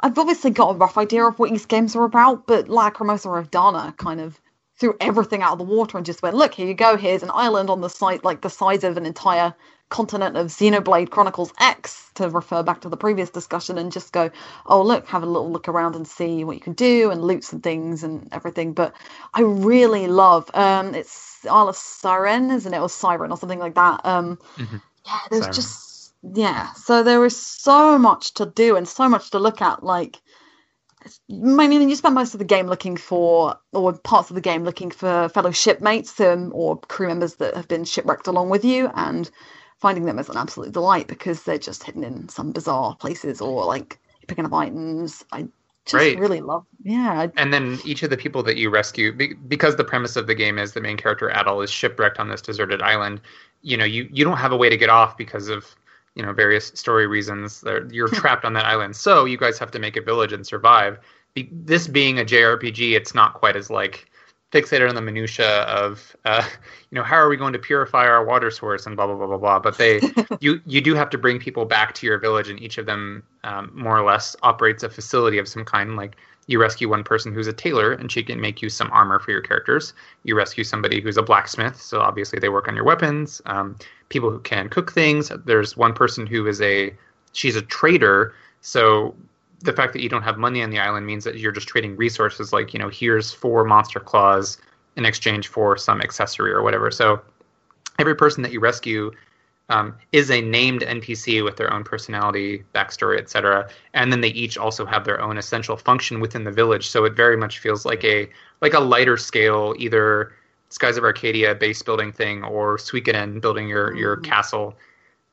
I've obviously got a rough idea of what these games are about, but Lacrimosa or Dana kind of threw everything out of the water and just went, look, here you go. Here's an island on the site, like the size of an entire continent of Xenoblade Chronicles X, to refer back to the previous discussion, and just go, oh, look, have a little look around and see what you can do and loot some things and everything. But I really love, um, it's of Seiren, isn't it? Or Seiren or something like that. Um, Mhm. Yeah, there's Seiren. just, yeah. So there is so much to do and so much to look at. Like, I mean, you spend most of the game looking for, or parts of the game looking for fellow shipmates um, or crew members that have been shipwrecked along with you, and finding them is an absolute delight because they're just hidden in some bizarre places or like picking up items. I just Right. really love, yeah, And then each of the people that you rescue, be- because the premise of the game is the main character Adol is shipwrecked on this deserted island. You know, you you don't have a way to get off because of you know various story reasons. You're trapped on that island, so you guys have to make a village and survive. Be- this being a JRPG, it's not quite as like fixated on the minutia of uh, you know how are we going to purify our water source and blah blah blah blah blah. But they you you do have to bring people back to your village, and each of them um, more or less operates a facility of some kind. Like you rescue one person who's a tailor, and she can make you some armor for your characters. You rescue somebody who's a blacksmith, so obviously they work on your weapons. Um, people who can cook things. There's one person who is a she's a trader, so the fact that you don't have money on the island means that you're just trading resources. Like you know, here's four monster claws in exchange for some accessory or whatever. So every person that you rescue um, is a named NPC with their own personality, backstory, etc. And then they each also have their own essential function within the village. So it very much feels like a like a lighter scale, either Skies of Arcadia base building thing or Suikoden building your your Mhm. castle.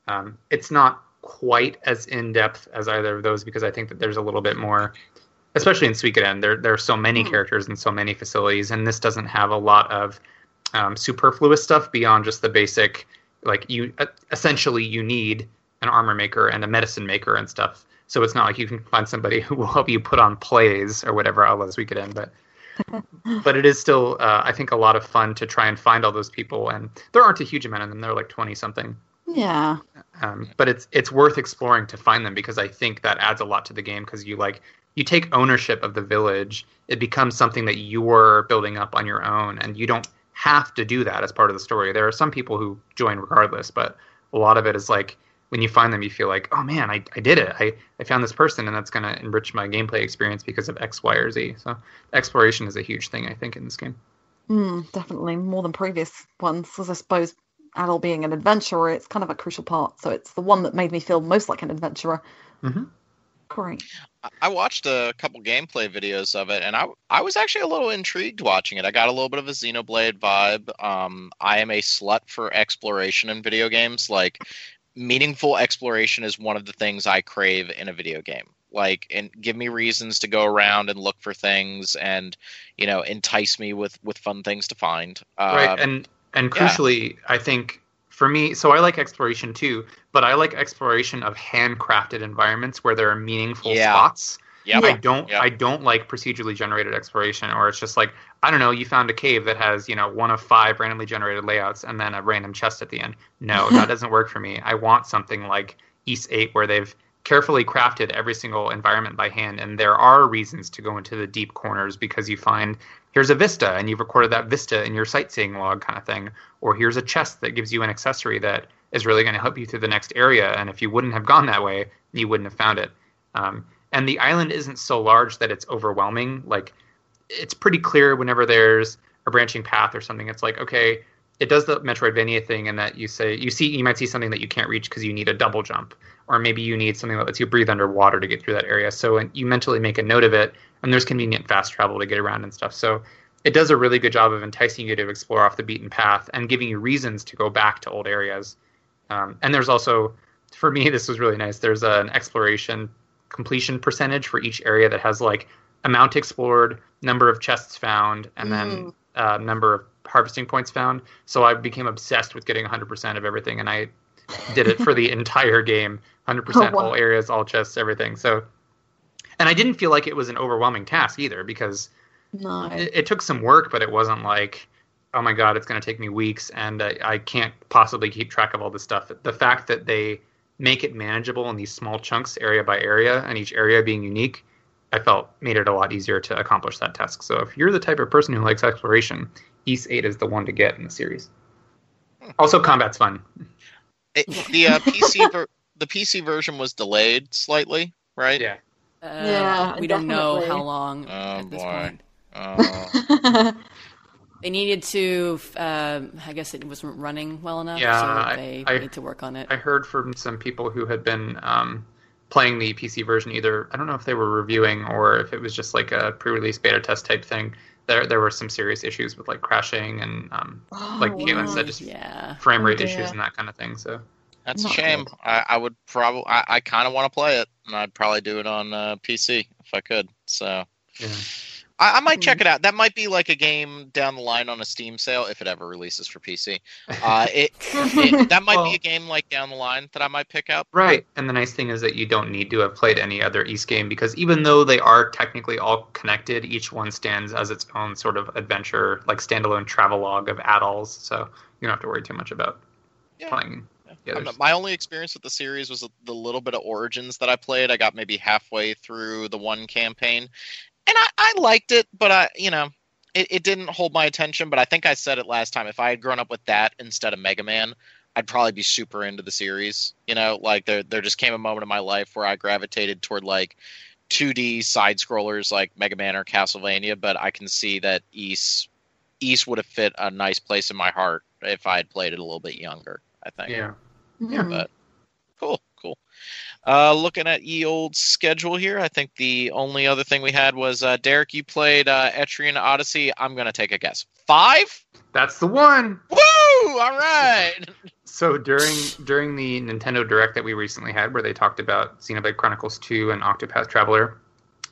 Um, it's not quite as in depth as either of those because I think that there's a little bit more, especially in Suikoden. There there are so many Hmm. characters and so many facilities, and this doesn't have a lot of um, superfluous stuff beyond just the basic. Like you, uh, essentially, you need an armor maker and a medicine maker and stuff. So it's not like you can find somebody who will help you put on plays or whatever. Let this week it end, but but it is still, uh, I think, a lot of fun to try and find all those people. And there aren't a huge amount of them. They're like twenty something. Yeah, Um, but it's it's worth exploring to find them because I think that adds a lot to the game because you like you take ownership of the village. It becomes something that you're building up on your own, and you don't have to do that as part of the story. There are some people who join regardless, but a lot of it is like when you find them, you feel like, oh man, I, I did it. I, I found this person, and that's going to enrich my gameplay experience because of X, Y, or Z. So exploration is a huge thing, I think, in this game. mm, definitely more than previous ones. Because I suppose Adol being an adventurer, it's kind of a crucial part. So it's the one that made me feel most like an adventurer. Mhm. Great. I- I watched a couple gameplay videos of it, and I I was actually a little intrigued watching it. I got a little bit of a Xenoblade vibe. Um, I am a slut for exploration in video games. Like meaningful exploration is one of the things I crave in a video game. Like, and give me reasons to go around and look for things, and you know, entice me with with fun things to find. right Um, and and yeah. crucially i think for me so i like exploration too but i like exploration of handcrafted environments where there are meaningful Yeah. spots Yep. i don't Yep. i don't like procedurally generated exploration or it's just like i don't know you found a cave that has you know one of five randomly generated layouts and then a random chest at the end no that doesn't work for me i want something like Ys 8 where they've carefully crafted every single environment by hand and there are reasons to go into the deep corners because you find here's a vista and you've recorded that vista in your sightseeing log kind of thing or here's a chest that gives you an accessory that is really going to help you through the next area and if you wouldn't have gone that way you wouldn't have found it. Um, and the island isn't so large that it's overwhelming like it's pretty clear whenever there's a branching path or something. It's like okay it does the metroidvania thing in that you say you see you might see something that you can't reach because you need a double jump or maybe you need something that lets you breathe underwater to get through that area. So you mentally make a note of it and there's convenient fast travel to get around and stuff so it does a really good job of enticing you to explore off the beaten path and giving you reasons to go back to old areas Um, and there's also, for me, this was really nice. There's an exploration completion percentage for each area that has like amount explored, number of chests found, and then Mm. uh, number of harvesting points found. So I became obsessed with getting 100% of everything, and I did it for the entire game 100% Oh, wow. all areas, all chests, everything. So, and I didn't feel like it was an overwhelming task either because No. it, it took some work, but it wasn't like, oh my god, it's going to take me weeks and I, I can't possibly keep track of all this stuff. The fact that they make it manageable in these small chunks, area by area, and each area being unique, I felt made it a lot easier to accomplish that task. So if you're the type of person who likes exploration, Ys 8 is the one to get in the series. Also, combat's fun. It, the uh, PC ver- the PC version was delayed slightly, right? Yeah. Uh, Yeah, we don't know how long Oh, at this boy. point. Uh, They needed to. Uh, I guess it wasn't running well enough, Yeah, so I- they I- need to work on it. I heard from some people who had been um, playing the PC version. Either I don't know if they were reviewing or if it was just like a pre-release beta test type thing. There, there were some serious issues with like crashing and um, like Oh, Caitlin wow. said, just yeah. frame rate Oh, issues and that kind of thing. So that's a shame. I, I would probably. I, I kind of want to play it, and I'd probably do it on uh, PC if I could. So yeah, I, I might Hmm. check it out. That might be like a game down the line on a Steam sale if it ever releases for PC. Uh, it, it that might Well- be a game like down the line that I might pick up. right. And the nice thing is that you don't need to have played any other Ys game because even though they are technically all connected, each one stands as its own sort of adventure, like standalone travelogue of Adol's. So you don't have to worry too much about Yeah. playing. The not- my only experience with the series was the little bit of Origins that I played. I got maybe halfway through the one campaign, and I, I liked it, but I, you know, it, it didn't hold my attention. But I think I said it last time. If I had grown up with that instead of Mega Man, I'd probably be super into the series. You know, like there there just came a moment in my life where I gravitated toward like 2D side scrollers like Mega Man or Castlevania. But I can see that Ys Ys would have fit a nice place in my heart if I had played it a little bit younger. I think. yeah. Yeah. but cool, cool. Uh, looking at ye old schedule here, I think the only other thing we had was uh, Derek. You played uh, Etrian Odyssey. I'm gonna take a guess. Five. That's the one. Woo! All right. So during during the Nintendo Direct that we recently had, where they talked about Xenoblade Chronicles 2 and Octopath Traveler,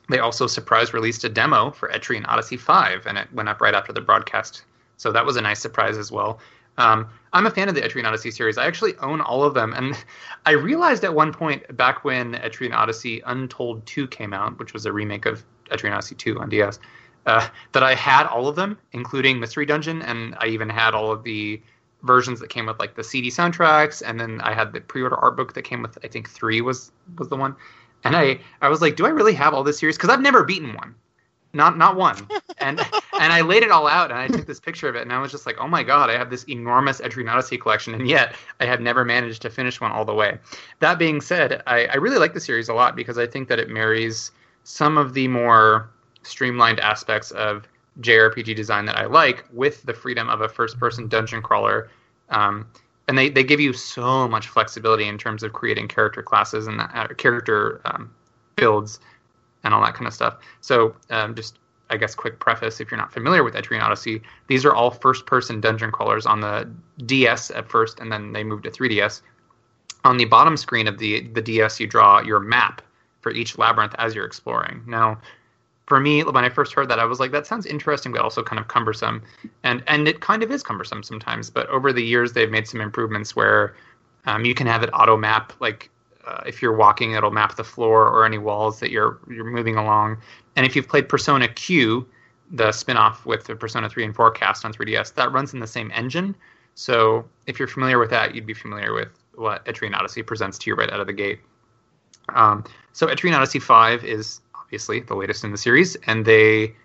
they also surprise released a demo for Etrian Odyssey 5, and it went up right after the broadcast. So that was a nice surprise as well. Um, I'm a fan of the Etrian Odyssey series. I actually own all of them, and I realized at one point back when Etrian Odyssey Untold 2 came out, which was a remake of Etrian Odyssey 2 on DS, uh, that I had all of them, including Mystery Dungeon, and I even had all of the versions that came with like the CD soundtracks, and then I had the pre-order art book that came with I think three was was the one, and I I was like, do I really have all this series? Because I've never beaten one, not not one, and and I laid it all out, and I took this picture of it, and I was just like, oh my god, I have this enormous Odyssey collection, and yet I have never managed to finish one all the way. That being said, I, I really like the series a lot because I think that it marries some of the more streamlined aspects of JRPG design that I like with the freedom of a first person dungeon crawler. Um, and they, they give you so much flexibility in terms of creating character classes and uh, character um, builds and all that kind of stuff. So, um, just I guess quick preface if you're not familiar with Etrian Odyssey, these are all first person dungeon crawlers on the DS at first, and then they moved to 3DS. On the bottom screen of the, the DS, you draw your map for each labyrinth as you're exploring. Now, for me, when I first heard that, I was like, that sounds interesting, but also kind of cumbersome. And and it kind of is cumbersome sometimes. But over the years, they've made some improvements where um, you can have it auto map, like uh, if you're walking, it'll map the floor or any walls that you're you're moving along. And if you've played Persona Q, the spin-off with the Persona 3 and 4 cast on 3DS, that runs in the same engine. So if you're familiar with that, you'd be familiar with what Etrian Odyssey presents to you right out of the gate. Um, so Etrian Odyssey 5 is obviously the latest in the series, and they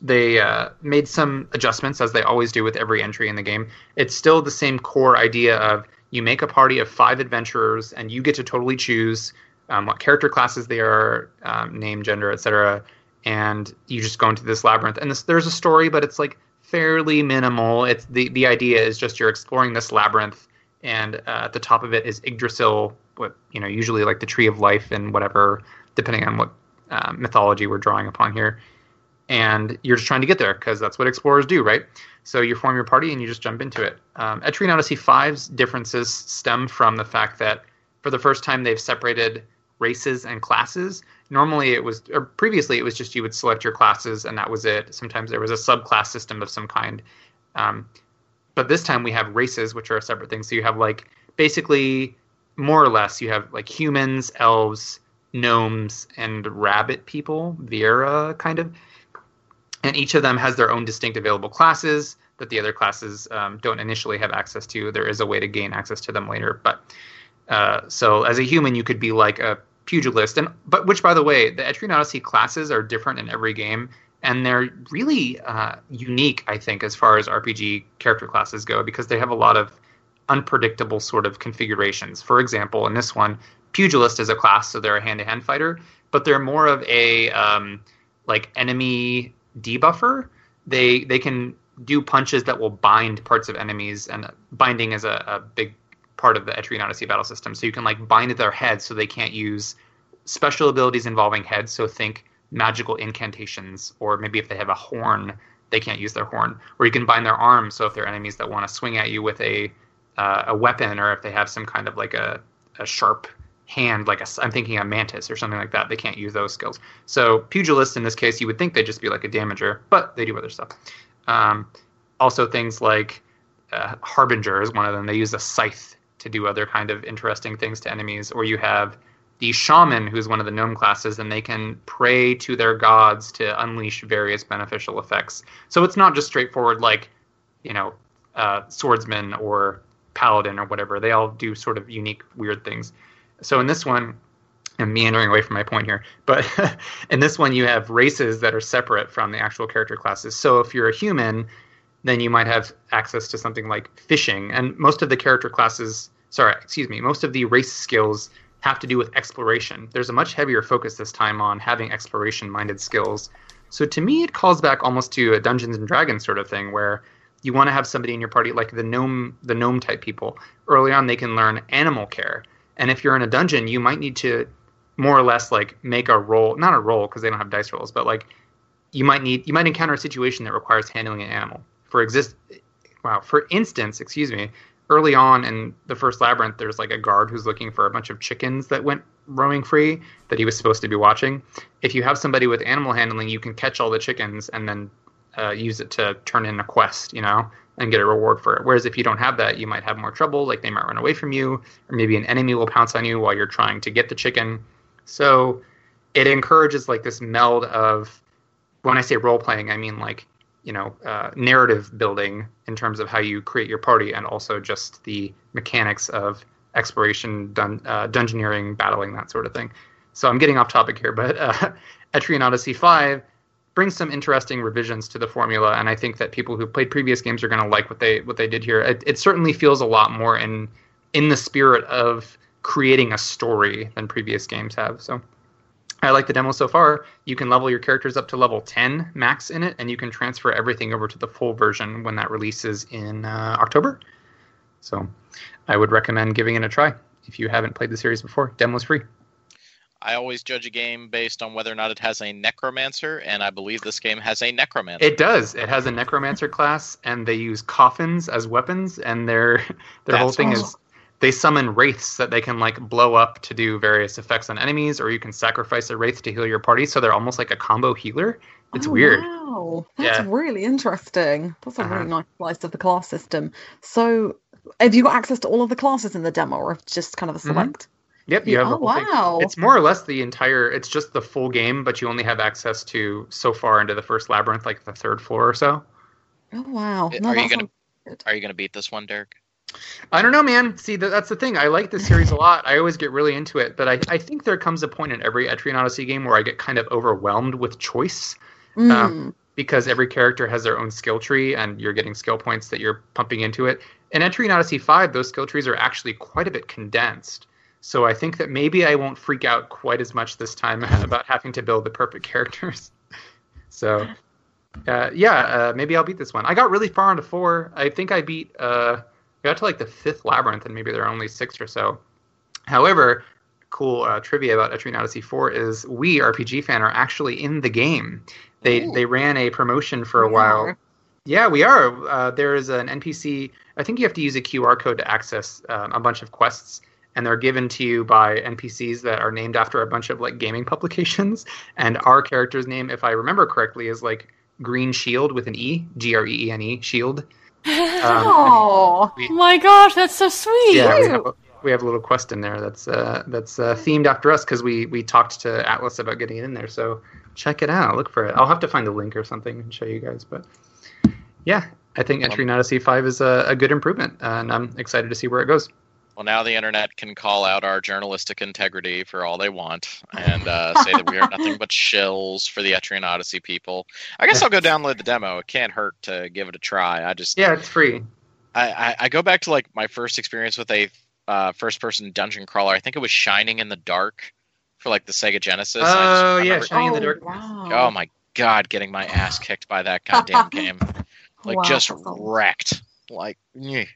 they uh, made some adjustments as they always do with every entry in the game. It's still the same core idea of you make a party of five adventurers, and you get to totally choose um, what character classes they are, um, name, gender, etc. And you just go into this labyrinth, and this, there's a story, but it's like fairly minimal. It's the the idea is just you're exploring this labyrinth, and uh, at the top of it is Yggdrasil, what you know, usually like the tree of life and whatever, depending on what uh, mythology we're drawing upon here. And you're just trying to get there because that's what explorers do, right? So you form your party and you just jump into it. Um, Etrian Odyssey 5's differences stem from the fact that for the first time they've separated races and classes. Normally it was, or previously it was just you would select your classes and that was it. Sometimes there was a subclass system of some kind. Um, but this time we have races, which are a separate thing. So you have like basically more or less you have like humans, elves, gnomes, and rabbit people, Viera kind of. And each of them has their own distinct available classes that the other classes um, don't initially have access to. There is a way to gain access to them later, but uh, so as a human, you could be like a pugilist, and but which, by the way, the Etrian Odyssey classes are different in every game, and they're really uh, unique, I think, as far as RPG character classes go, because they have a lot of unpredictable sort of configurations. For example, in this one, pugilist is a class, so they're a hand-to-hand fighter, but they're more of a um, like enemy debuffer. They they can do punches that will bind parts of enemies, and binding is a, a big part of the Etrian Odyssey battle system. So you can like bind their heads so they can't use special abilities involving heads. So think magical incantations, or maybe if they have a horn, they can't use their horn. Or you can bind their arms, so if they're enemies that want to swing at you with a uh, a weapon, or if they have some kind of like a, a sharp hand, like a, I'm thinking a mantis or something like that, they can't use those skills. So pugilist in this case, you would think they'd just be like a damager, but they do other stuff. Um, also things like uh, harbinger is one of them. They use a scythe to do other kind of interesting things to enemies. Or you have the shaman, who's one of the gnome classes, and they can pray to their gods to unleash various beneficial effects. So it's not just straightforward like, you know, uh, swordsman or paladin or whatever. They all do sort of unique, weird things. So in this one, I'm meandering away from my point here, but in this one, you have races that are separate from the actual character classes. So if you're a human, then you might have access to something like fishing. And most of the character classes, sorry, excuse me, most of the race skills have to do with exploration. There's a much heavier focus this time on having exploration minded skills. So to me, it calls back almost to a Dungeons and Dragons sort of thing where you want to have somebody in your party like the gnome the gnome type people. Early on they can learn animal care. And if you're in a dungeon, you might need to more or less like make a roll, not a roll because they don't have dice rolls, but like you might need you might encounter a situation that requires handling an animal. For exist wow, for instance, excuse me, early on in the first labyrinth, there's like a guard who's looking for a bunch of chickens that went roaming free that he was supposed to be watching. If you have somebody with animal handling, you can catch all the chickens and then uh, use it to turn in a quest, you know, and get a reward for it. Whereas if you don't have that, you might have more trouble. Like they might run away from you, or maybe an enemy will pounce on you while you're trying to get the chicken. So it encourages like this meld of when I say role playing, I mean like you know uh, narrative building in terms of how you create your party and also just the mechanics of exploration dun- uh, dungeoneering battling that sort of thing so i'm getting off topic here but uh, etrian odyssey 5 brings some interesting revisions to the formula and i think that people who played previous games are going to like what they what they did here it, it certainly feels a lot more in in the spirit of creating a story than previous games have so I like the demo so far. You can level your characters up to level 10 max in it, and you can transfer everything over to the full version when that releases in uh, October. So I would recommend giving it a try if you haven't played the series before. Demo's free. I always judge a game based on whether or not it has a necromancer, and I believe this game has a necromancer. It does. It has a necromancer class, and they use coffins as weapons, and their their whole thing awesome. is they summon wraiths that they can like blow up to do various effects on enemies, or you can sacrifice a wraith to heal your party. So they're almost like a combo healer. It's oh, weird. Wow, that's yeah. really interesting. That's a uh-huh. really nice slice of the class system. So, have you got access to all of the classes in the demo, or just kind of a mm-hmm. select? Mm-hmm. Yep, you have. Oh wow! Thing. It's more or less the entire. It's just the full game, but you only have access to so far into the first labyrinth, like the third floor or so. Oh wow! No, are you gonna Are you gonna beat this one, Derek? I don't know, man. See, that's the thing. I like this series a lot. I always get really into it, but I, I think there comes a point in every Etrian Odyssey game where I get kind of overwhelmed with choice. Mm. Um, because every character has their own skill tree and you're getting skill points that you're pumping into it. In Etrian Odyssey 5, those skill trees are actually quite a bit condensed. So I think that maybe I won't freak out quite as much this time about having to build the perfect characters. so, uh, yeah, uh, maybe I'll beat this one. I got really far into four. I think I beat uh, got to like the fifth labyrinth, and maybe there are only six or so. However, cool uh, trivia about Etrian Odyssey 4 is we, RPG fan, are actually in the game. They Ooh. they ran a promotion for a We while. are. Yeah, we are. Uh, there is an NPC. I think you have to use a QR code to access um, a bunch of quests, and they're given to you by NPCs that are named after a bunch of like gaming publications. And our character's name, if I remember correctly, is like Green Shield with an E, G R E E N E, Shield. Um, Oh, oh my gosh, that's so sweet. yeah, we have, a, we have a little quest in there that's uh, that's uh, themed after us because we we talked to Atlus about getting it in there. So check it out. Look for it. I'll have to find the link or something and show you guys. But yeah, I think Etrian Odyssey Five is a, a good improvement, and I'm excited to see where it goes. Well, now the internet can call out our journalistic integrity for all they want and uh, say that we are nothing but shills for the Etrian Odyssey people. I guess I'll go download the demo. It can't hurt to give it a try. I just Yeah, it's free. I, I, I go back to like my first experience with a uh, first-person dungeon crawler. I think it was Shining in the Dark for like the Sega Genesis. I just Oh yeah, remember- Shining in the Oh, Dark. Wow. oh my god, getting my ass kicked by that goddamn game. like Wow, just wrecked. Like, nyeh.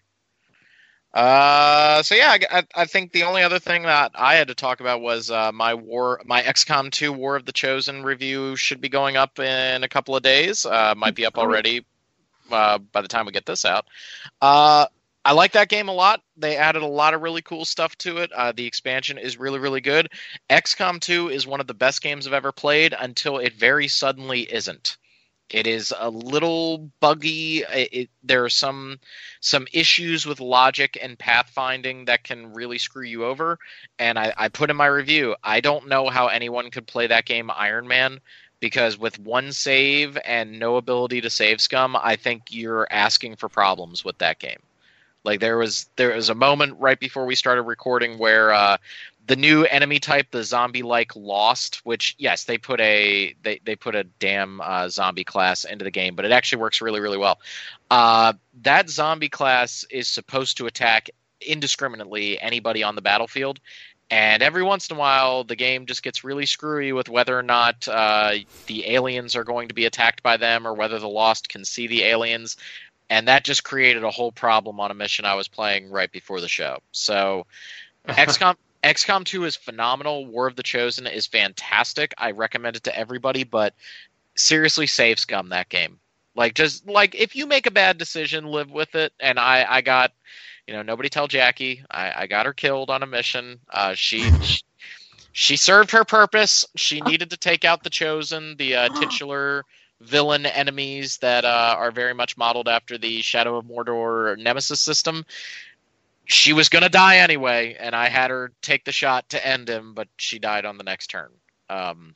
Uh, so yeah, I, I, I think the only other thing that I had to talk about was uh, my war, my XCOM 2 War of the Chosen review should be going up in a couple of days. Uh, might be up already uh, by the time we get this out. Uh, I like that game a lot. They added a lot of really cool stuff to it. Uh, the expansion is really, really good. XCOM 2 is one of the best games I've ever played until it very suddenly isn't. It is a little buggy. It, it, there are some some issues with logic and pathfinding that can really screw you over. And I, I put in my review, I don't know how anyone could play that game Iron Man because with one save and no ability to save scum, I think you're asking for problems with that game. Like there was there was a moment right before we started recording where uh, the new enemy type, the zombie like Lost, which yes, they put a they, they put a damn uh, zombie class into the game, but it actually works really really well. Uh, that zombie class is supposed to attack indiscriminately anybody on the battlefield. And every once in a while, the game just gets really screwy with whether or not uh, the aliens are going to be attacked by them or whether the Lost can see the aliens. And that just created a whole problem on a mission I was playing right before the show. So, XCOM XCOM 2 is phenomenal. War of the Chosen is fantastic. I recommend it to everybody, but seriously, save scum that game. Like just like if you make a bad decision, live with it. And I I got, you know, nobody tell Jackie. I I got her killed on a mission. Uh, she. she she served her purpose. She needed to take out the chosen, the uh, titular villain enemies that uh, are very much modeled after the Shadow of Mordor Nemesis system she was going to die anyway, and I had her take the shot to end him, but she died on the next turn. Um,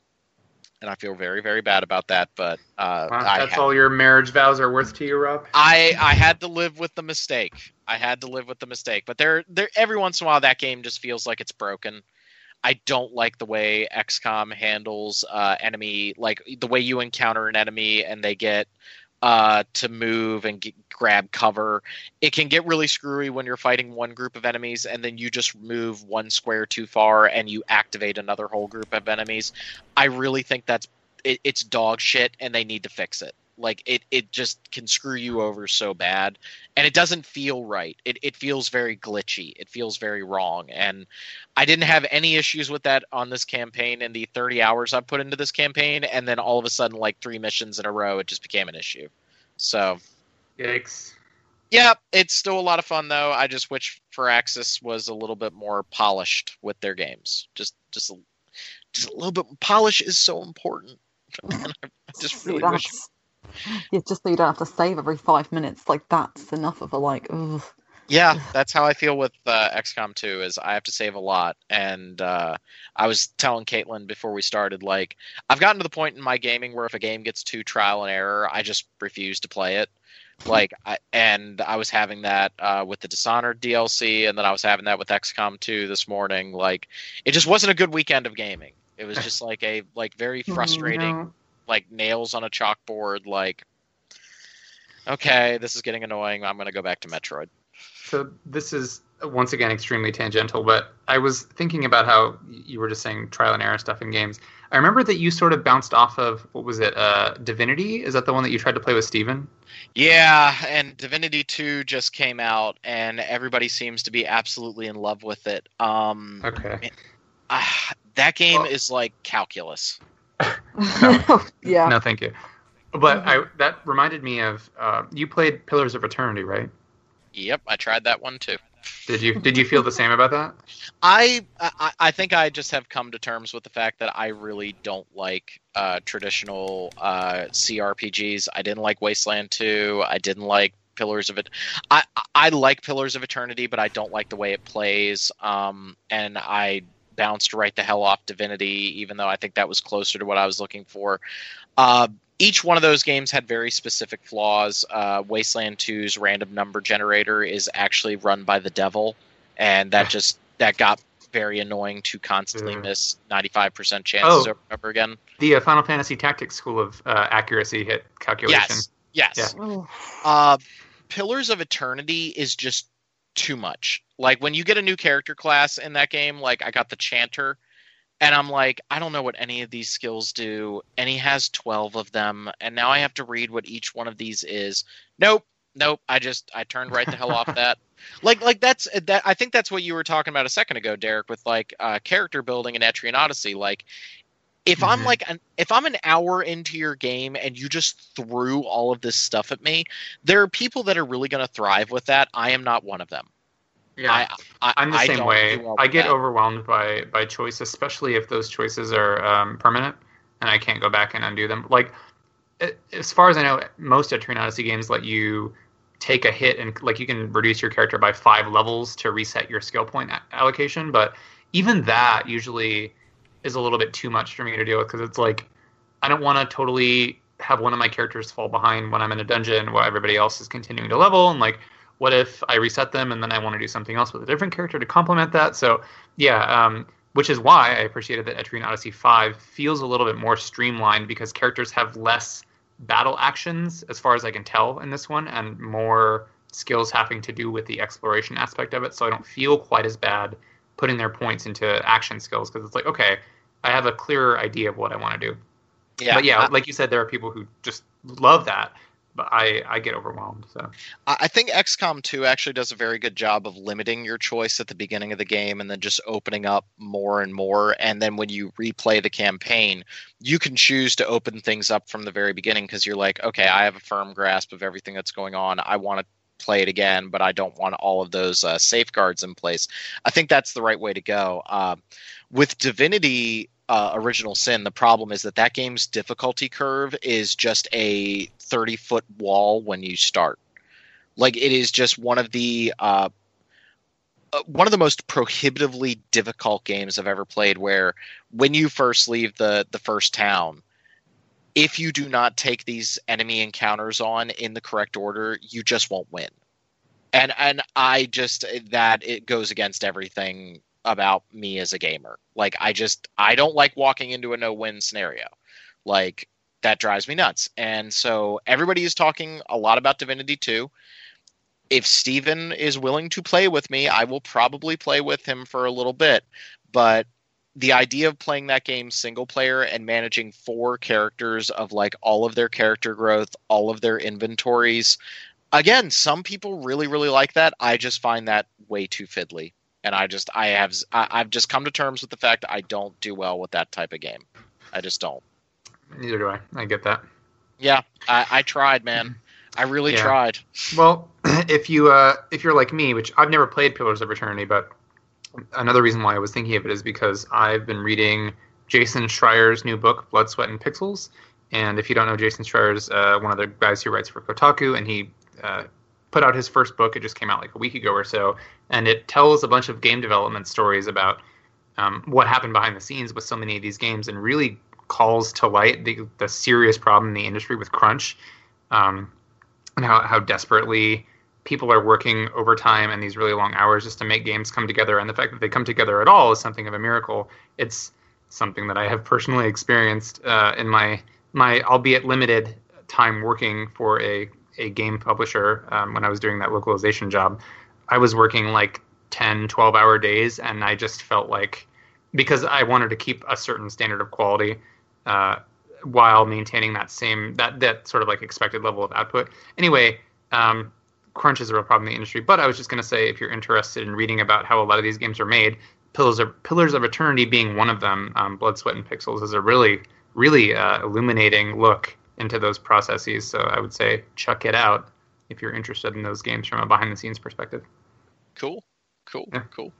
and I feel very, very bad about that. But uh, Wow, I, that's had, all your marriage vows are worth to you, Rob. I I had to live with the mistake. I had to live with the mistake. But there, there, every once in a while, that game just feels like it's broken. I don't like the way XCOM handles uh, enemy, like the way you encounter an enemy and they get uh, to move and get, grab cover. It can get really screwy when you're fighting one group of enemies and then you just move one square too far and you activate another whole group of enemies. I really think that's it, it's dog shit and they need to fix it. Like it, it just can screw you over so bad, and it doesn't feel right. It, it feels very glitchy. It feels very wrong, and I didn't have any issues with that on this campaign in the 30 hours I put into this campaign, and then all of a sudden, like three missions in a row, it just became an issue. So Yikes. yeah, it's still a lot of fun though. I just wish Firaxis was a little bit more polished with their games. Just just a, just a little bit polish is so important. I just really wish have to- yeah, just so you don't have to save every five minutes. Like that's enough of a like. Ugh. Yeah, that's how I feel with uh, XCOM 2 is I have to save a lot. And uh, I was telling Caitlin before we started, like, I've gotten to the point in my gaming where if a game gets too trial and error, I just refuse to play it. Like, I, and I was having that uh, with the Dishonored DLC, and then I was having that with XCOM 2 this morning. Like, it just wasn't a good weekend of gaming. It was just like a like very frustrating, No. Like nails on a chalkboard. Like, okay, this is getting annoying. I'm gonna go back to Metroid. So this is once again extremely tangential, but I was thinking about how you were just saying trial and error stuff in games. I remember that you sort of bounced off of what was it, uh, Divinity? Is that the one that you tried to play with Steven? Yeah, and Divinity 2 just came out and everybody seems to be absolutely in love with it. Um Okay. ah, that game Well- is like calculus. No. yeah. No, thank you. But I, that reminded me of uh, you played Pillars of Eternity, right? Yep, I tried that one too. Did you did you feel the same about that? I, I I think I just have come to terms with the fact that I really don't like uh, traditional uh, CRPGs. I didn't like Wasteland 2. I didn't like Pillars of it. I I like Pillars of Eternity, but I don't like the way it plays. Um, and I bounced right the hell off Divinity, even though I think that was closer to what I was looking for. Uh, each one of those games had very specific flaws. Uh, Wasteland 2's random number generator is actually run by the devil, and that just that got very annoying to constantly Yeah. miss 95% chances Oh. over over again. The uh, Final Fantasy Tactics School of uh, Accuracy hit calculation. Yes. Yes. Yeah. Uh, Pillars of Eternity is just too much. Like when you get a new character class in that game, like I got the Chanter, and I'm like, I don't know what any of these skills do, and he has 12 of them, and now I have to read what each one of these is. Nope, nope. I just I turned right the hell off that. Like like that's that. I think that's what you were talking about a second ago, Derek, with like uh, character building in Etrian Odyssey. Like if I'm Mhm. like an if I'm an hour into your game and you just threw all of this stuff at me, there are people that are really going to thrive with that. I am not one of them. Yeah. I, I, I'm the I same way. well I get that. overwhelmed by by choice, especially if those choices are um, permanent and I can't go back and undo them. Like as far as I know, most Etrian Odyssey games let you take a hit and like you can reduce your character by five levels to reset your skill point allocation. But even that usually is a little bit too much for me to deal with because it's like I don't want to totally have one of my characters fall behind when I'm in a dungeon while everybody else is continuing to level and like what if I reset them and then I want to do something else with a different character to complement that? So yeah, um, which is why I appreciated that Etrian Odyssey 5 feels a little bit more streamlined because characters have less battle actions as far as I can tell in this one and more skills having to do with the exploration aspect of it. So I don't feel quite as bad putting their points into action skills because it's like, okay, I have a clearer idea of what I want to do. Yeah, but yeah, I- like you said, there are people who just love that, but I, I get overwhelmed. So I I think XCOM 2 actually does a very good job of limiting your choice at the beginning of the game and then just opening up more and more. And then when you replay the campaign, you can choose to open things up from the very beginning because you're like, okay, I have a firm grasp of everything that's going on. I want to play it again, but I don't want all of those uh, safeguards in place. I think that's the right way to go. Uh, with Divinity. Uh, Original Sin. The problem is that that game's difficulty curve is just a 30 foot wall when you start. Like it is just one of the uh, uh, one of the most prohibitively difficult games I've ever played. Where when you first leave the the first town, if you do not take these enemy encounters on in the correct order, you just won't win. And and I just that it goes against everything about me as a gamer. Like I just I don't like walking into a no win scenario. Like that drives me nuts. And so everybody is talking a lot about Divinity 2. If Steven is willing to play with me, I will probably play with him for a little bit. But the idea of playing that game single player and managing four characters of like all of their character growth, all of their inventories, again, some people really, really like that. I just find that way too fiddly. And I just, I have, I, I've just come to terms with the fact I don't do well with that type of game. I just don't. neither do I. I get that. Yeah, I, I tried, man. I really Yeah. tried. Well, if you uh, if you're like me, which I've never played Pillars of Eternity, but another reason why I was thinking of it is because I've been reading Jason Schreier's new book, Blood, Sweat, and Pixels. And if you don't know, Jason Schreier's uh, one of the guys who writes for Kotaku, and he uh, put out his first book. It just came out like a week ago or so, and it tells a bunch of game development stories about um, what happened behind the scenes with so many of these games, and really calls to light the, the serious problem in the industry with crunch. Um, and how, how desperately people are working overtime and these really long hours just to make games come together. And the fact that they come together at all is something of a miracle. It's something that I have personally experienced uh, in my my albeit limited time working for a a game publisher um, when I was doing that localization job. I was working like 10, 12 hour days, and I just felt like because I wanted to keep a certain standard of quality. Uh, while maintaining that same that that sort of like expected level of output. Anyway, um, crunch is a real problem in the industry. But I was just going to say, if you're interested in reading about how a lot of these games are made, Pillars of Pillars of Eternity being one of them, um, Blood, Sweat, and Pixels is a really really uh, illuminating look into those processes. So I would say check it out if you're interested in those games from a behind the scenes perspective. Cool, cool, Yeah. cool.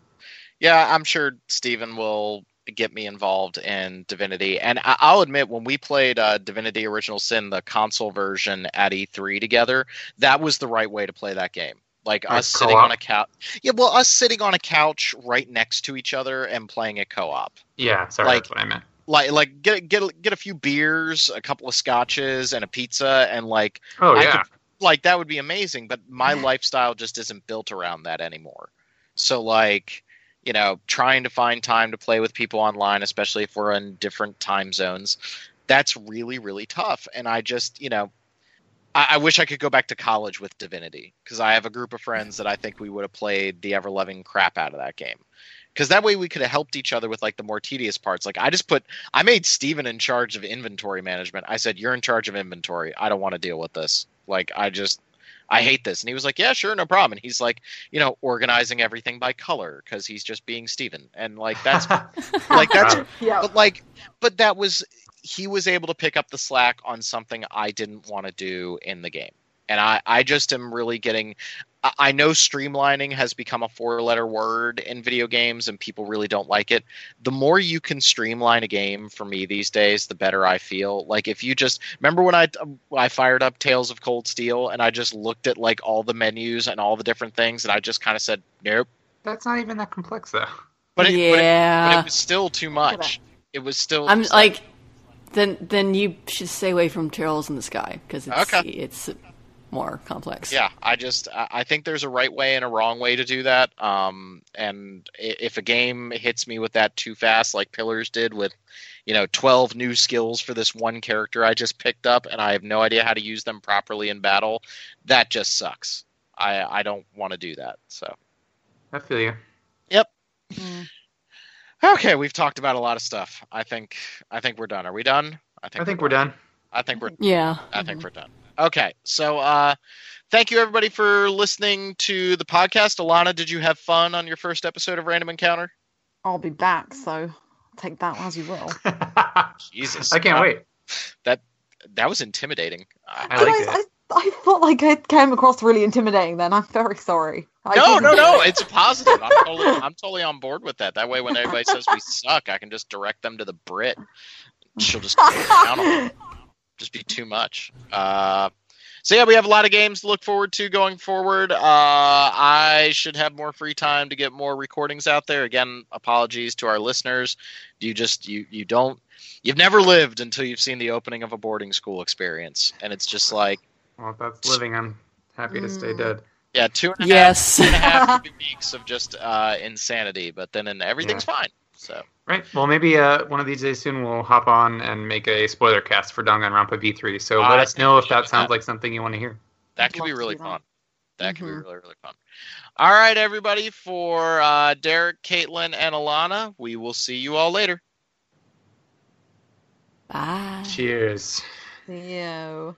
Yeah, I'm sure Steven will get me involved in Divinity, and I- I'll admit when we played uh, Divinity: Original Sin, the console version at E3 together, that was the right way to play that game. Like Like us sitting co-op? on a couch. Yeah, well, us sitting on a couch right next to each other and playing it co-op. Yeah, sorry, Like- that's what I meant. Like, like get get a- get a few beers, a couple of scotches, and a pizza, and like Oh I yeah, like that would be amazing but my lifestyle just isn't built around that anymore so like you know trying to find time to play with people online especially if we're in different time zones that's really really tough. And i just you know i, I wish i could go back to college with divinity because i have a group of friends that i think we would have played the ever loving crap out of that game. Because that way we could have helped each other with like the more tedious parts. Like i just put i made steven in charge of inventory management. I said you're in charge of inventory. I don't want to deal with this. Like i just i hate this. And he was like yeah sure no problem. And he's like you know organizing everything by color because he's just being steven. And like that's like that's yeah. but like but that was he was able to pick up the slack on something i didn't want to do in the game and i i just am really getting I- i know streamlining has become a four letter word in video games and people really don't like it the more you can streamline a game for me these days the better i feel like if you just remember when i i fired up tales of cold steel and i just looked at like all the menus and all the different things and i just kind of said nope That's not even that complex though. but it, but it, but yeah. it was still too much it was still I'm just like, then then you should stay away from Trails in the Sky because it's Okay. it's more complex. yeah i just i I think there's a right way and a wrong way to do that um and if a game hits me with that too fast like pillars did with you know 12 new skills for this one character i just picked up and i have no idea how to use them properly in battle that just sucks i i don't want to do that so I feel you. Mm. okay we've talked about a lot of stuff i think i think we're done are we done I think I think we're done. i think we're Yeah. I think we're done. Okay, so uh, thank you everybody for listening to the podcast. Alana, did you have fun on your first episode of Random Encounter? I'll be back, so take that as you will. Jesus, I can't Uh, wait. That that was intimidating. I Did like I, it. I, I felt like it came across really intimidating. Then I'm very sorry. I no, didn't- no, no! It's positive. I'm totally, I'm totally on board with that. That way, when everybody says we suck, I can just direct them to the Brit. She'll just down on it. Just be too much. Uh, so yeah, we have a lot of games to look forward to going forward. Uh, I should have more free time to get more recordings out there. Again, apologies to our listeners. You just you you don't you've never lived until you've seen the opening of a boarding school experience, and it's just like Well, if that's living. I'm happy to stay Mm. dead. yeah, two and a half Yes. two and a half weeks of just uh, insanity, but then and everything's fine. So Right. Well, maybe uh, one of these days soon we'll hop on and make a spoiler cast for Danganronpa V3. So let us know if think we that sounds like something you want to hear. that could be really do that. fun. That could be Mhm. really really fun. All right, everybody. For uh, Derek, Caitlin, and Alana, we will see you all later. Bye. Cheers. Ew.